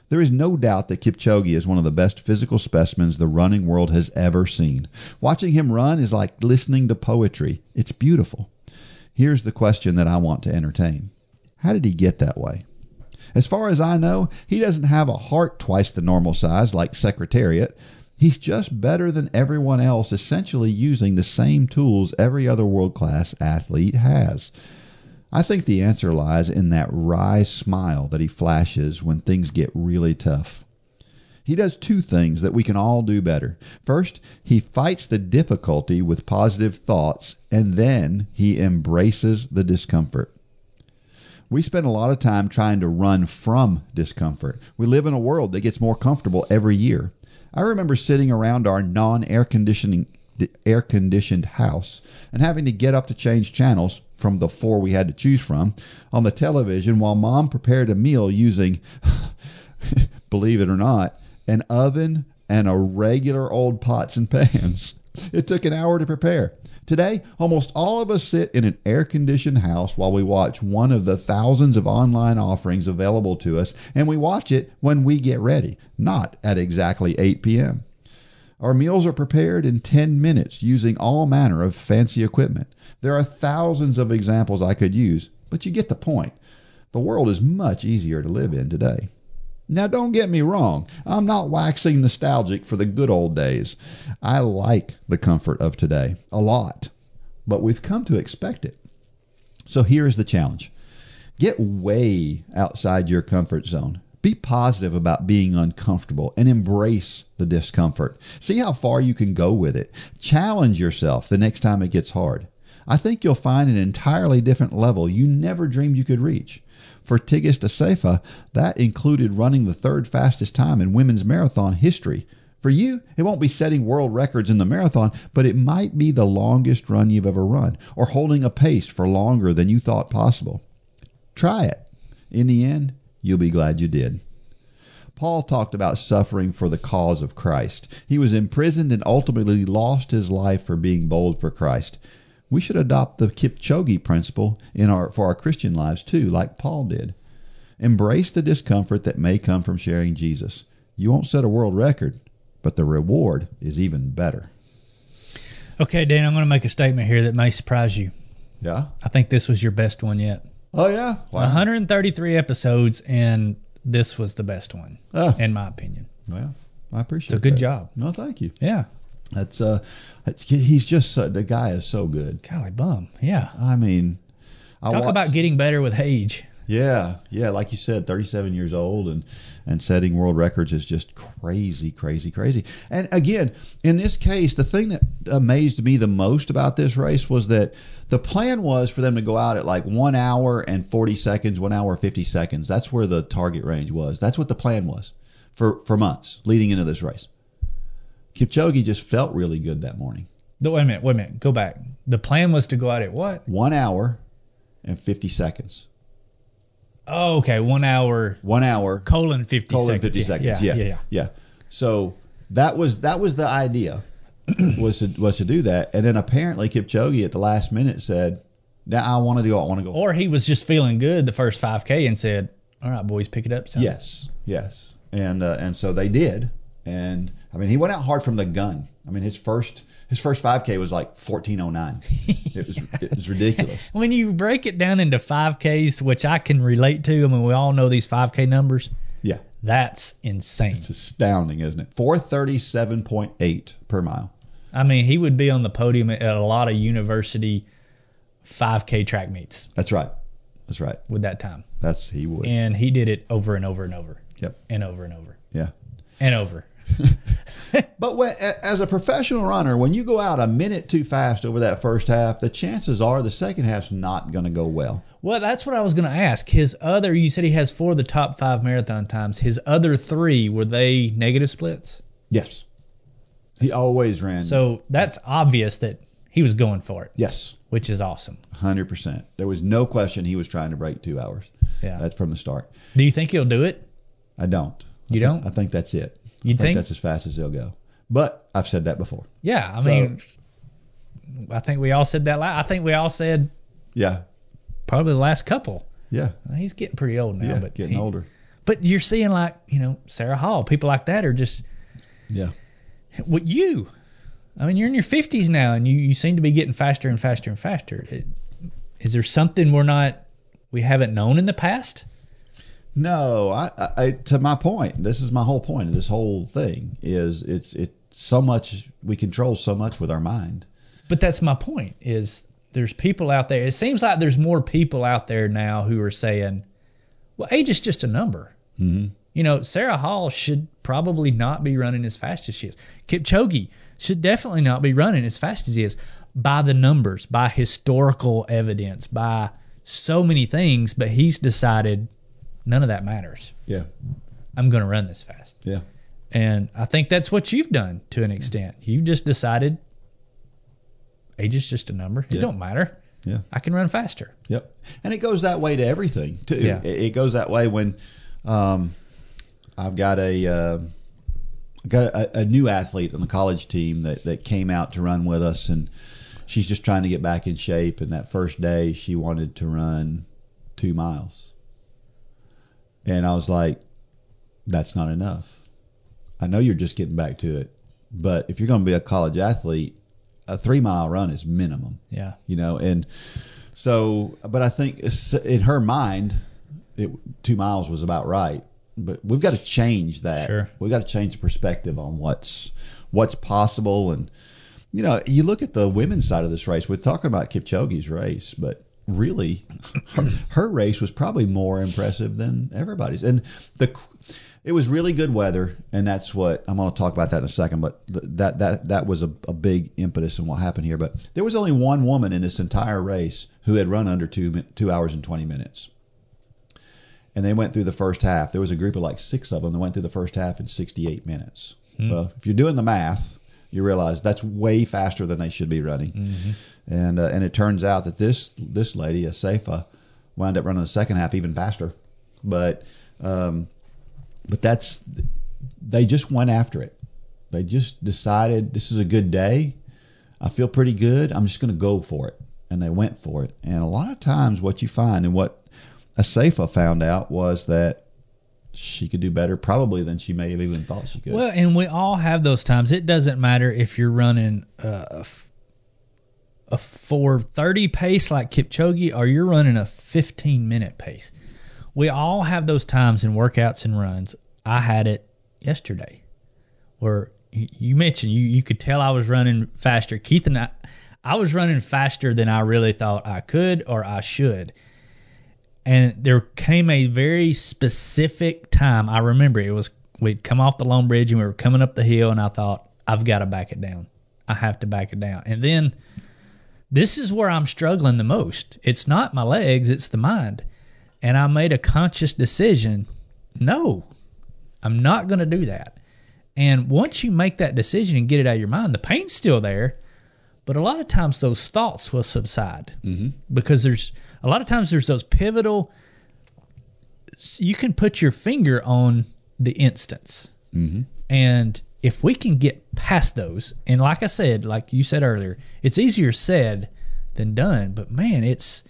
There is no doubt that Kipchoge is one of the best physical specimens the running world has ever seen. Watching him run is like listening to poetry. It's beautiful. Here's the question that I want to entertain How did he get that way? As far as I know, he doesn't have a heart twice the normal size like Secretariat. He's just better than everyone else, essentially using the same tools every other world class athlete has. I think the answer lies in that wry smile that he flashes when things get really tough. He does two things that we can all do better. First, he fights the difficulty with positive thoughts, and then he embraces the discomfort. We spend a lot of time trying to run from discomfort. We live in a world that gets more comfortable every year. I remember sitting around our non-air conditioning air conditioned house and having to get up to change channels from the four we had to choose from on the television while mom prepared a meal using believe it or not an oven and a regular old pots and pans. It took an hour to prepare. Today, almost all of us sit in an air conditioned house while we watch one of the thousands of online offerings available to us, and we watch it when we get ready, not at exactly 8 p.m. Our meals are prepared in 10 minutes using all manner of fancy equipment. There are thousands of examples I could use, but you get the point. The world is much easier to live in today. Now, don't get me wrong, I'm not waxing nostalgic for the good old days. I like the comfort of today a lot, but we've come to expect it. So here's the challenge get way outside your comfort zone. Be positive about being uncomfortable and embrace the discomfort. See how far you can go with it. Challenge yourself the next time it gets hard. I think you'll find an entirely different level you never dreamed you could reach. For Tigist Assefa, that included running the third fastest time in women's marathon history. For you, it won't be setting world records in the marathon, but it might be the longest run you've ever run, or holding a pace for longer than you thought possible. Try it. In the end, you'll be glad you did. Paul talked about suffering for the cause of Christ. He was imprisoned and ultimately lost his life for being bold for Christ we should adopt the Kipchoge principle in our for our Christian lives too, like Paul did. Embrace the discomfort that may come from sharing Jesus. You won't set a world record, but the reward is even better. Okay, Dan, I'm going to make a statement here that may surprise you. Yeah. I think this was your best one yet. Oh yeah. Wow. 133 episodes, and this was the best one, oh. in my opinion. Well, I appreciate. It. So good that. job. No, thank you. Yeah. That's uh, he's just the guy is so good. Golly bum, yeah. I mean, I talk watched, about getting better with age. Yeah, yeah, like you said, 37 years old and and setting world records is just crazy, crazy, crazy. And again, in this case, the thing that amazed me the most about this race was that the plan was for them to go out at like one hour and 40 seconds, one hour 50 seconds. That's where the target range was. That's what the plan was for for months leading into this race. Kipchoge just felt really good that morning. No, wait a minute, wait a minute. Go back. The plan was to go out at what? One hour and 50 seconds. Oh, okay. One hour. One hour. Colon 50 colon seconds. 50 seconds. Yeah. Yeah. Yeah. yeah. So that was that was the idea was to was to do that. And then apparently Kipchoge at the last minute said, Now I want to do I want to go. Or he was just feeling good the first 5K and said, All right, boys, pick it up. Son. Yes. Yes. And uh, and so they did. And I mean, he went out hard from the gun. I mean, his first his first 5K was like 1409. It was it was ridiculous. when you break it down into 5Ks, which I can relate to, I mean, we all know these 5K numbers. Yeah. That's insane. It's astounding, isn't it? 437.8 per mile. I mean, he would be on the podium at a lot of university 5K track meets. That's right. That's right. With that time. That's he would. And he did it over and over and over. Yep. And over and over. Yeah. And over. but when, as a professional runner, when you go out a minute too fast over that first half, the chances are the second half's not going to go well. Well, that's what I was going to ask. His other, you said he has four of the top five marathon times. His other three, were they negative splits? Yes. He always ran. So that's obvious that he was going for it. Yes. Which is awesome. 100%. There was no question he was trying to break two hours. Yeah. That's from the start. Do you think he'll do it? I don't. You I don't? I think that's it. You think, think that's as fast as they'll go? But I've said that before. Yeah, I so, mean, I think we all said that. I think we all said. Yeah. Probably the last couple. Yeah. He's getting pretty old now, yeah, but getting he, older. But you're seeing like you know Sara Hall, people like that are just. Yeah. What you? I mean, you're in your 50s now, and you, you seem to be getting faster and faster and faster. Is there something we're not, we haven't known in the past? No, I, I, to my point. This is my whole point this whole thing. Is it's it so much we control so much with our mind. But that's my point. Is there's people out there. It seems like there's more people out there now who are saying, "Well, age is just a number." Mm-hmm. You know, Sara Hall should probably not be running as fast as she is. Kipchoge should definitely not be running as fast as he is by the numbers, by historical evidence, by so many things. But he's decided None of that matters. Yeah. I'm going to run this fast. Yeah. And I think that's what you've done to an extent. You've just decided age is just a number. It yeah. don't matter. Yeah. I can run faster. Yep. And it goes that way to everything too. Yeah. It, goes that way when um, I've got a uh, got a, a, new athlete on the college team that, that came out to run with us and she's just trying to get back in shape. And that first day, she wanted to run two miles. And I was like, that's not enough. I know you're just getting back to it, but if you're going to be a college athlete, a three mile run is minimum. Yeah. You know, and so, but I think in her mind, it, two miles was about right. But we've got to change that. Sure. We've got to change the perspective on what's what's possible. And you know, you look at the women's side of this race. We're talking about Kipchoge's race, but really, her, her race was probably more impressive than everybody's. And the it was really good weather, and that's what I'm going to talk about that in a second. But th- that that that was a, a big impetus in what happened here. But there was only one woman in this entire race who had run under two two hours and twenty minutes, and they went through the first half. There was a group of like six of them that went through the first half in 68 minutes. Hmm. Well, if you're doing the math, you realize that's way faster than they should be running. Mm-hmm. And uh, and it turns out that this this lady, Assefa, wound up running the second half even faster. But um, but that's they just went after it. They just decided this is a good day. I feel pretty good. I'm just going to go for it, and they went for it. And a lot of times, what you find and what Assefa found out was that she could do better, probably than she may have even thought she could. Well, and we all have those times. It doesn't matter if you're running uh, a, f- a 430 pace like Kipchoge or you're running a 15 minute pace. We all have those times in workouts and runs. I had it yesterday where you, mentioned you, you could tell I was running faster. Keith and I, I was running faster than I really thought I could or I should and there came a very specific time. I remember it was we'd come off the Lone Bridge and we were coming up the hill, and I thought I've got to back it down. I have to back it down. And then this is where I'm struggling the most. It's not my legs, it's the mind. And I made a conscious decision. No, I'm not going to do that. And once you make that decision and get it out of your mind, the pain's still there, but a lot of times those thoughts will subside mm-hmm. because there's a lot of times there's those pivotal. You can put your finger on the instance, mm-hmm. and if we can get past those, and like I said, like you said earlier, it's easier said than done. But man, it's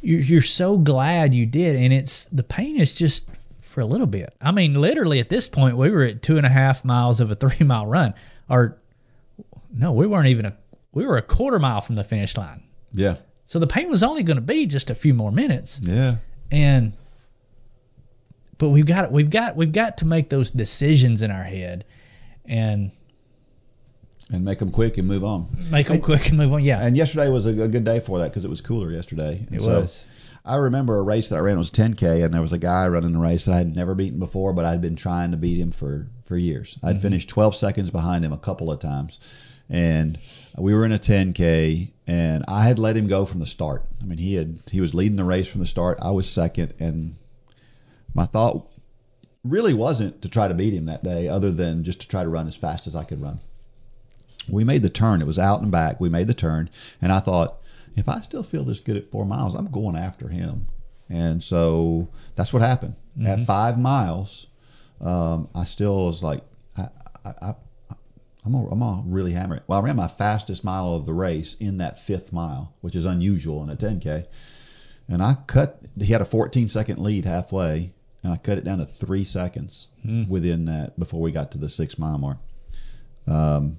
you're, you're so glad you did, and it's the pain is just for a little bit. I mean, literally at this point, we were at two and a half miles of a three mile run, or no, we weren't even a we were a quarter mile from the finish line. yeah, So the pain was only going to be just a few more minutes, yeah, and but we've got we've got we've got to make those decisions in our head, and and make them quick and move on. make them quick and move on. Yeah, And yesterday was a, a good day for that because it was cooler yesterday. And It so was. I remember a race that I ran it was 10k, and there was a guy running the race that I had never beaten before, but I'd been trying to beat him for for years. I'd mm-hmm. finished 12 seconds behind him a couple of times, and we were in a 10k, and I had let him go from the start. I mean, he had he was leading the race from the start. I was second, and my thought really wasn't to try to beat him that day, other than just to try to run as fast as I could run we made the turn. It was out and back. We made the turn, and I thought, if I still feel this good at four miles, I'm going after him. And so that's what happened. At five miles, um, I still was like, I, I, I, I'm gonna, I'm gonna really hammer it. Well, I ran my fastest mile of the race in that fifth mile, which is unusual in a 10k. And I cut. He had a 14 second lead halfway, and I cut it down to three seconds within that before we got to the six mile mark. Um,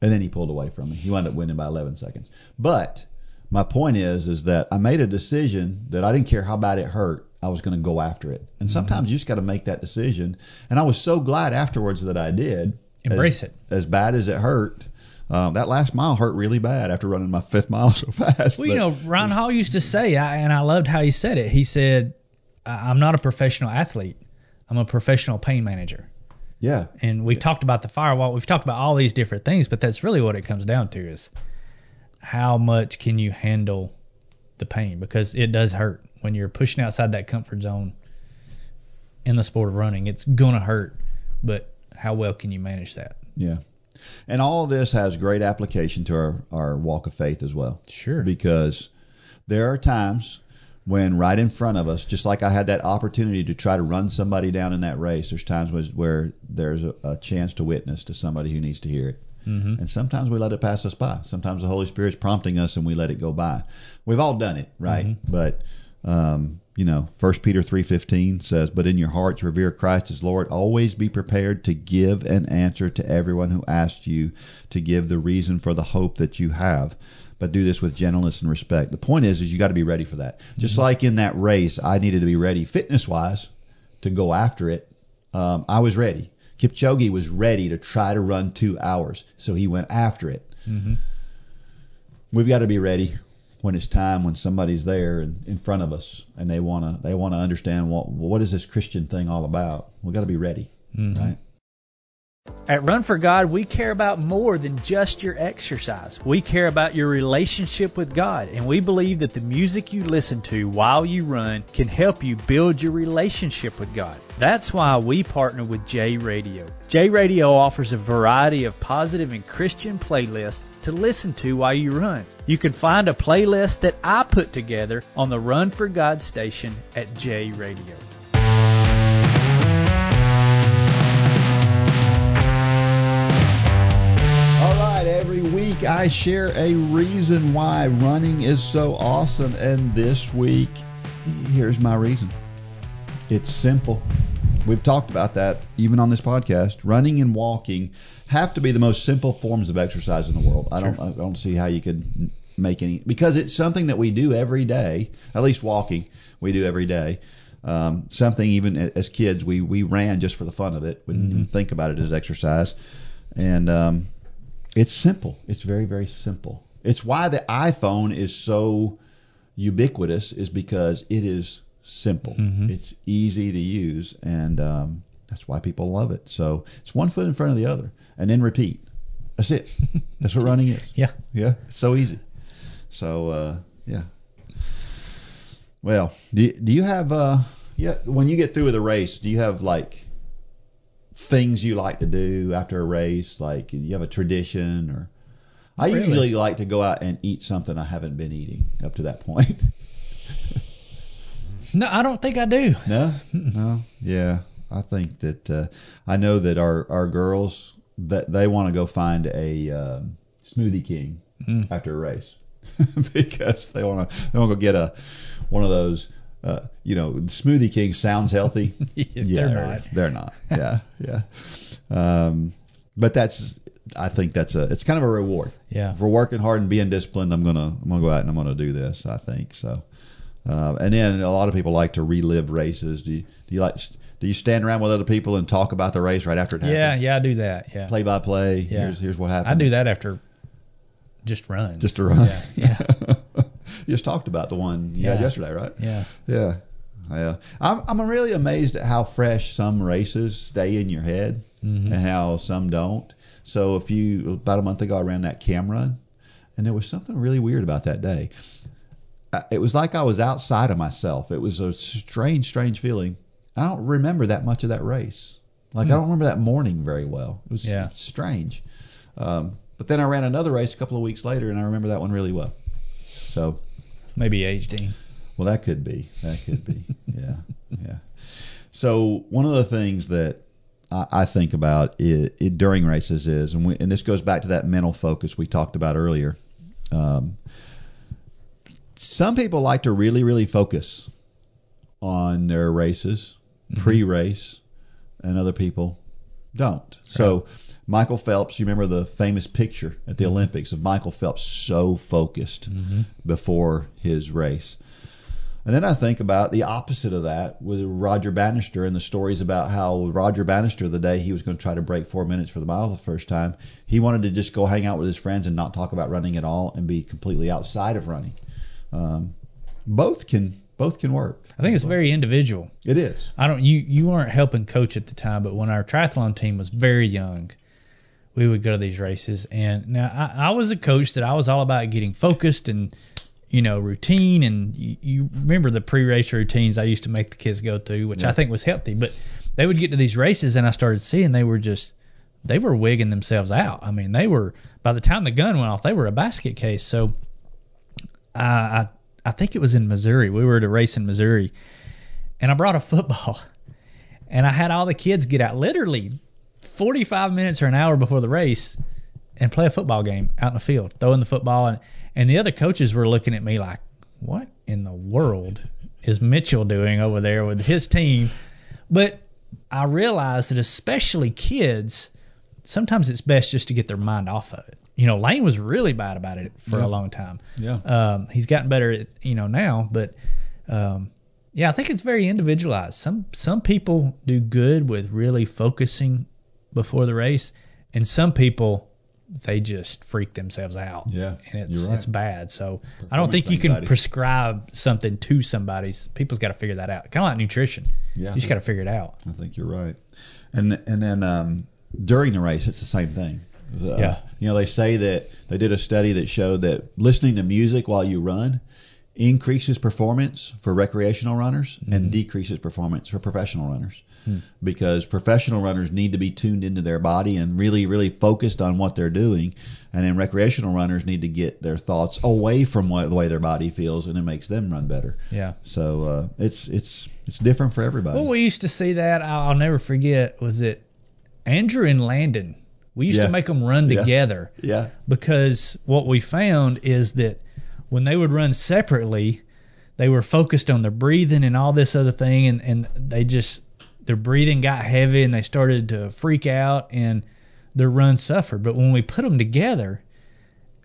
and then he pulled away from me. He wound up winning by 11 seconds. But my point is, is that I made a decision that I didn't care how bad it hurt. I was going to go after it. And sometimes you just got to make that decision. And I was so glad afterwards that I did. Embrace as, it. As bad as it hurt. Um, that last mile hurt really bad after running my fifth mile so fast. Well, you know, Ron Hall used to say, I, and I loved how he said it. He said, "I- "I'm not a professional athlete. I'm a professional pain manager." yeah. And we've talked about the firewall. We've talked about all these different things, but that's really what it comes down to: is how much can you handle the pain because it does hurt when you're pushing outside that comfort zone in the sport of running. It's gonna hurt, but how well can you manage that? Yeah. And all of this has great application to our, our walk of faith as well. Sure. Because there are times when right in front of us, just like I had that opportunity to try to run somebody down in that race, there's times where there's a, a chance to witness to somebody who needs to hear it. And sometimes we let it pass us by. Sometimes the Holy Spirit's prompting us and we let it go by. We've all done it, right? But um, you know, First Peter three fifteen says, "But in your hearts revere Christ as Lord. Always be prepared to give an answer to everyone who asks you to give the reason for the hope that you have." But do this with gentleness and respect. The point is, is you got to be ready for that. Just mm-hmm. like in that race, I needed to be ready fitness wise to go after it. Um, I was ready. Kipchoge was ready to try to run two hours, so he went after it. Mm-hmm. We've got to be ready when it's time when somebody's there and in front of us and they want to they want to understand what what is this Christian thing all about. We've got to be ready, mm-hmm. right? At Run for God, we care about more than just your exercise. We care about your relationship with God, and we believe that the music you listen to while you run can help you build your relationship with God. That's why we partner with J Radio. J Radio offers a variety of positive and Christian playlists to listen to while you run. You can find a playlist that I put together on the Run for God station at J Radio. Week I share a reason why running is so awesome and this week here's my reason. It's simple. We've talked about that even on this podcast. Running and walking have to be the most simple forms of exercise in the world. I don't I don't see how you could make any because it's something that we do every day. At least walking, we do every day. Um, something even as kids we we ran just for the fun of it. We didn't even think about it as exercise, and um, it's simple. It's very very simple. It's why the iPhone is so ubiquitous is because it is simple. It's easy to use, and um, that's why people love it. So it's one foot in front of the other, and then repeat. That's it. That's what running is. Yeah. Yeah, it's so easy. So uh, yeah. Well, do you, do you have uh yeah when you get through with a race, do you have like things you like to do after a race? Like you have a tradition or I Really? usually like to go out and eat something I haven't been eating up to that point. No, I don't think I do. No, no, yeah. I think that uh, I know that our our girls that they want to go find a um, smoothie king after a race because they want to they want to go get a one of those. Uh, you know, smoothie king sounds healthy. They're not. They're not. Yeah, yeah. Um, but that's I think that's a it's kind of a reward. Yeah. For working hard and being disciplined, I'm gonna I'm gonna go out and I'm gonna do this. I think so. Uh, and then a lot of people like to relive races. Do you do you like do you stand around with other people and talk about the race right after it happens? Yeah, yeah, I do that. Yeah. Play by play. Yeah. Here's here's what happened. I do that after just runs. Just to run. Yeah. Yeah. you just talked about the one you had Yeah. yesterday, right? yeah. Yeah. Yeah. I'm, I'm really amazed at how fresh some races stay in your head Mm-hmm. and how some don't. So, if you, about a month ago, I ran that cam run, and there was something really weird about that day. It was like I was outside of myself. It was a strange, strange feeling. I don't remember that much of that race. Like, I don't remember that morning very well. It was Hmm. Yeah. strange. Um, but then I ran another race a couple of weeks later, and I remember that one really well. So, Maybe HD. well, that could be. That could be. yeah, yeah. So one of the things that I, I think about it, it during races is, and we, and this goes back to that mental focus we talked about earlier. Um, some people like to really, really focus on their races pre-race, and other people don't. So Michael Phelps, you remember the famous picture at the Olympics of Michael Phelps so focused before his race. And then I think about the opposite of that with Roger Bannister and the stories about how Roger Bannister, the day he was going to try to break four minutes for the mile the first time, he wanted to just go hang out with his friends and not talk about running at all and be completely outside of running. Um, both can both can work. I think it's very individual. It is. I don't you you weren't helping coach at the time, but when our triathlon team was very young, we would go to these races. And now I, I was a coach that I was all about getting focused and you know routine. And you, you remember the pre-race routines I used to make the kids go through, which I think was healthy. But they would get to these races, and I started seeing they were just they were wigging themselves out. I mean, they were by the time the gun went off, they were a basket case. So I I, I think it was in Missouri. We were at a race in Missouri, and I brought a football, and I had all the kids get out literally 45 minutes or an hour before the race, and play a football game out in the field, throwing the football. And, and the other coaches were looking at me like, what in the world is Mitchell doing over there with his team? But I realized that especially kids, sometimes it's best just to get their mind off of it. You know, Lane was really bad about it for a long time. Yeah. Um, he's gotten better, at, you know, now, but um, yeah, I think it's very individualized. Some some people do good with really focusing before the race, and some people they just freak themselves out. Yeah, and it's right. it's bad. So I don't think you can anxiety. prescribe something to somebody. People's got to figure that out. Kind of like nutrition. Yeah. you just got to figure it out. I think you're right. And and then um, during the race, it's the same thing. Uh, Yeah. You know, they say that they did a study that showed that listening to music while you run increases performance for recreational runners and decreases performance for professional runners. Because professional runners need to be tuned into their body and really, really focused on what they're doing, and then recreational runners need to get their thoughts away from what, the way their body feels, and it makes them run better. Yeah. So uh, it's it's it's different for everybody. Well, we used to see that. I'll, never forget. Was it Andrew and Landon? We used Yeah. to make them run Yeah. together. yeah. because what we found is that when they would run separately, they were focused on their breathing and all this other thing, and, and they just their breathing got heavy and they started to freak out and their run suffered. But when we put them together,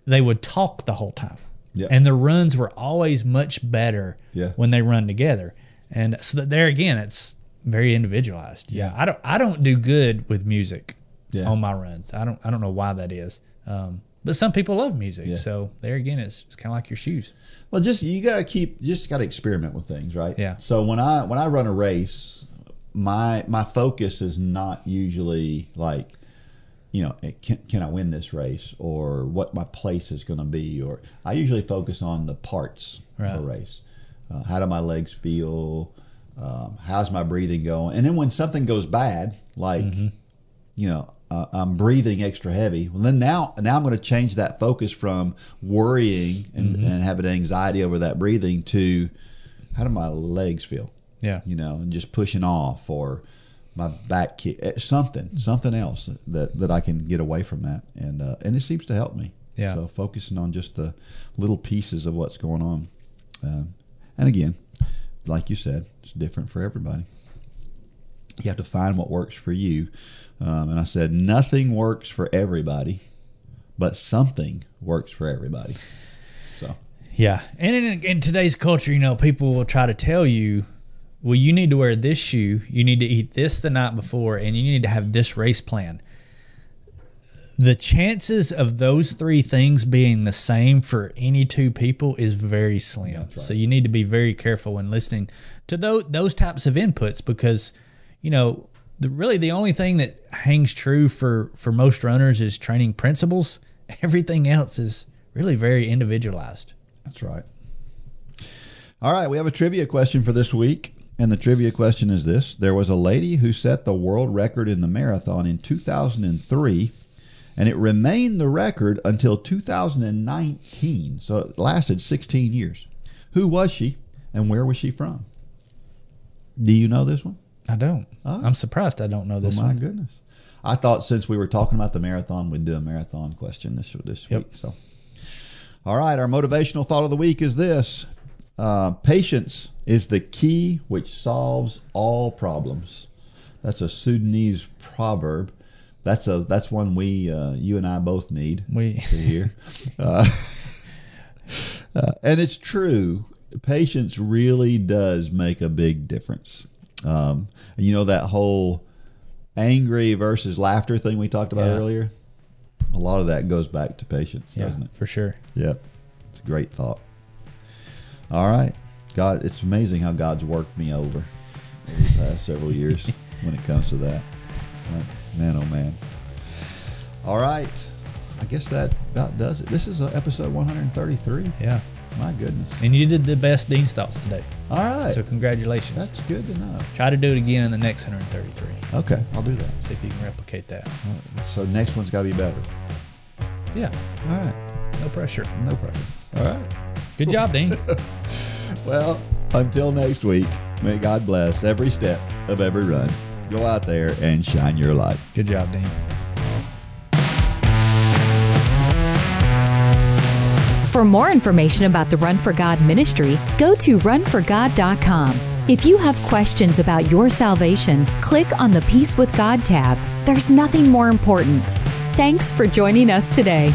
they would talk the whole time, Yeah. and their runs were always much better Yeah. when they run together. And so that there again, it's very individualized. Yeah. I don't I don't do good with music Yeah. on my runs. I don't I don't know why that is. Um, but some people love music, Yeah. so there again, it's, it's kind of like your shoes. Well, just you gotta keep, just gotta experiment with things, right? Yeah. So when I when I run a race, my my focus is not usually like, you know, eh, can can I win this race or what my place is going to be, or I usually focus on the parts of a race. Uh, how do my legs feel? Um, how's my breathing going? And then when something goes bad, like you know, uh, I'm breathing extra heavy. Well, then now, now I'm going to change that focus from worrying and, and having anxiety over that breathing to how do my legs feel? Yeah. You know, and just pushing off or my back kick, eh, something, something else that, that I can get away from that. And, uh, and it seems to help me. Yeah. So focusing on just the little pieces of what's going on. Um, and again, like you said, it's different for everybody you have to find what works for you. Um, and I said, nothing works for everybody, but something works for everybody. So, Yeah, and in, in today's culture, you know, people will try to tell you, well, you need to wear this shoe, you need to eat this the night before, and you need to have this race plan. The chances of those three things being the same for any two people is very slim. So you need to be very careful when listening to those those types of inputs because, you know, the, really the only thing that hangs true for for most runners is training principles. Everything else is really very individualized. that's right. All right, we have a trivia question for this week. And the trivia question is this There was a lady who set the world record in the marathon in 2003, and it remained the record until 2019. So it lasted 16 years. Who was she, and where was she from? Do you know this one? I don't. Oh. I'm surprised I don't know this one. oh my one. goodness! I thought since we were talking about the marathon, we'd do a marathon question this this Yep. week. So, all right, our motivational thought of the week is this: uh, patience is the key which solves all problems. That's a Sudanese proverb. That's a that's one we uh, you and I both need We to hear. uh, uh, and it's true. Patience really does make a big difference. Um, you know that whole angry versus laughter thing we talked about Yeah. earlier. A lot of that goes back to patience, yeah, doesn't it? for sure. Yep. It's a great thought. All right. God, it's amazing how God's worked me over over the past several years when it comes to that. Man, oh man. All right. I guess that about does it. This is uh, episode 133. Yeah, My goodness. and you did the best Dean's thoughts today. All right. So congratulations. That's good to know. Try to do it again in the next 133. Okay, I'll do that. See if you can replicate that. Uh, So next one's got to be better. Yeah, All right. no pressure. No pressure. All right. Good job, Dean. Well, until next week, may God bless every step of every run. Go out there and shine your light. Good job, Dean. For more information about the Run for God ministry, go to runforgod.com. If you have questions about your salvation, click on the Peace with God tab. There's nothing more important. Thanks for joining us today.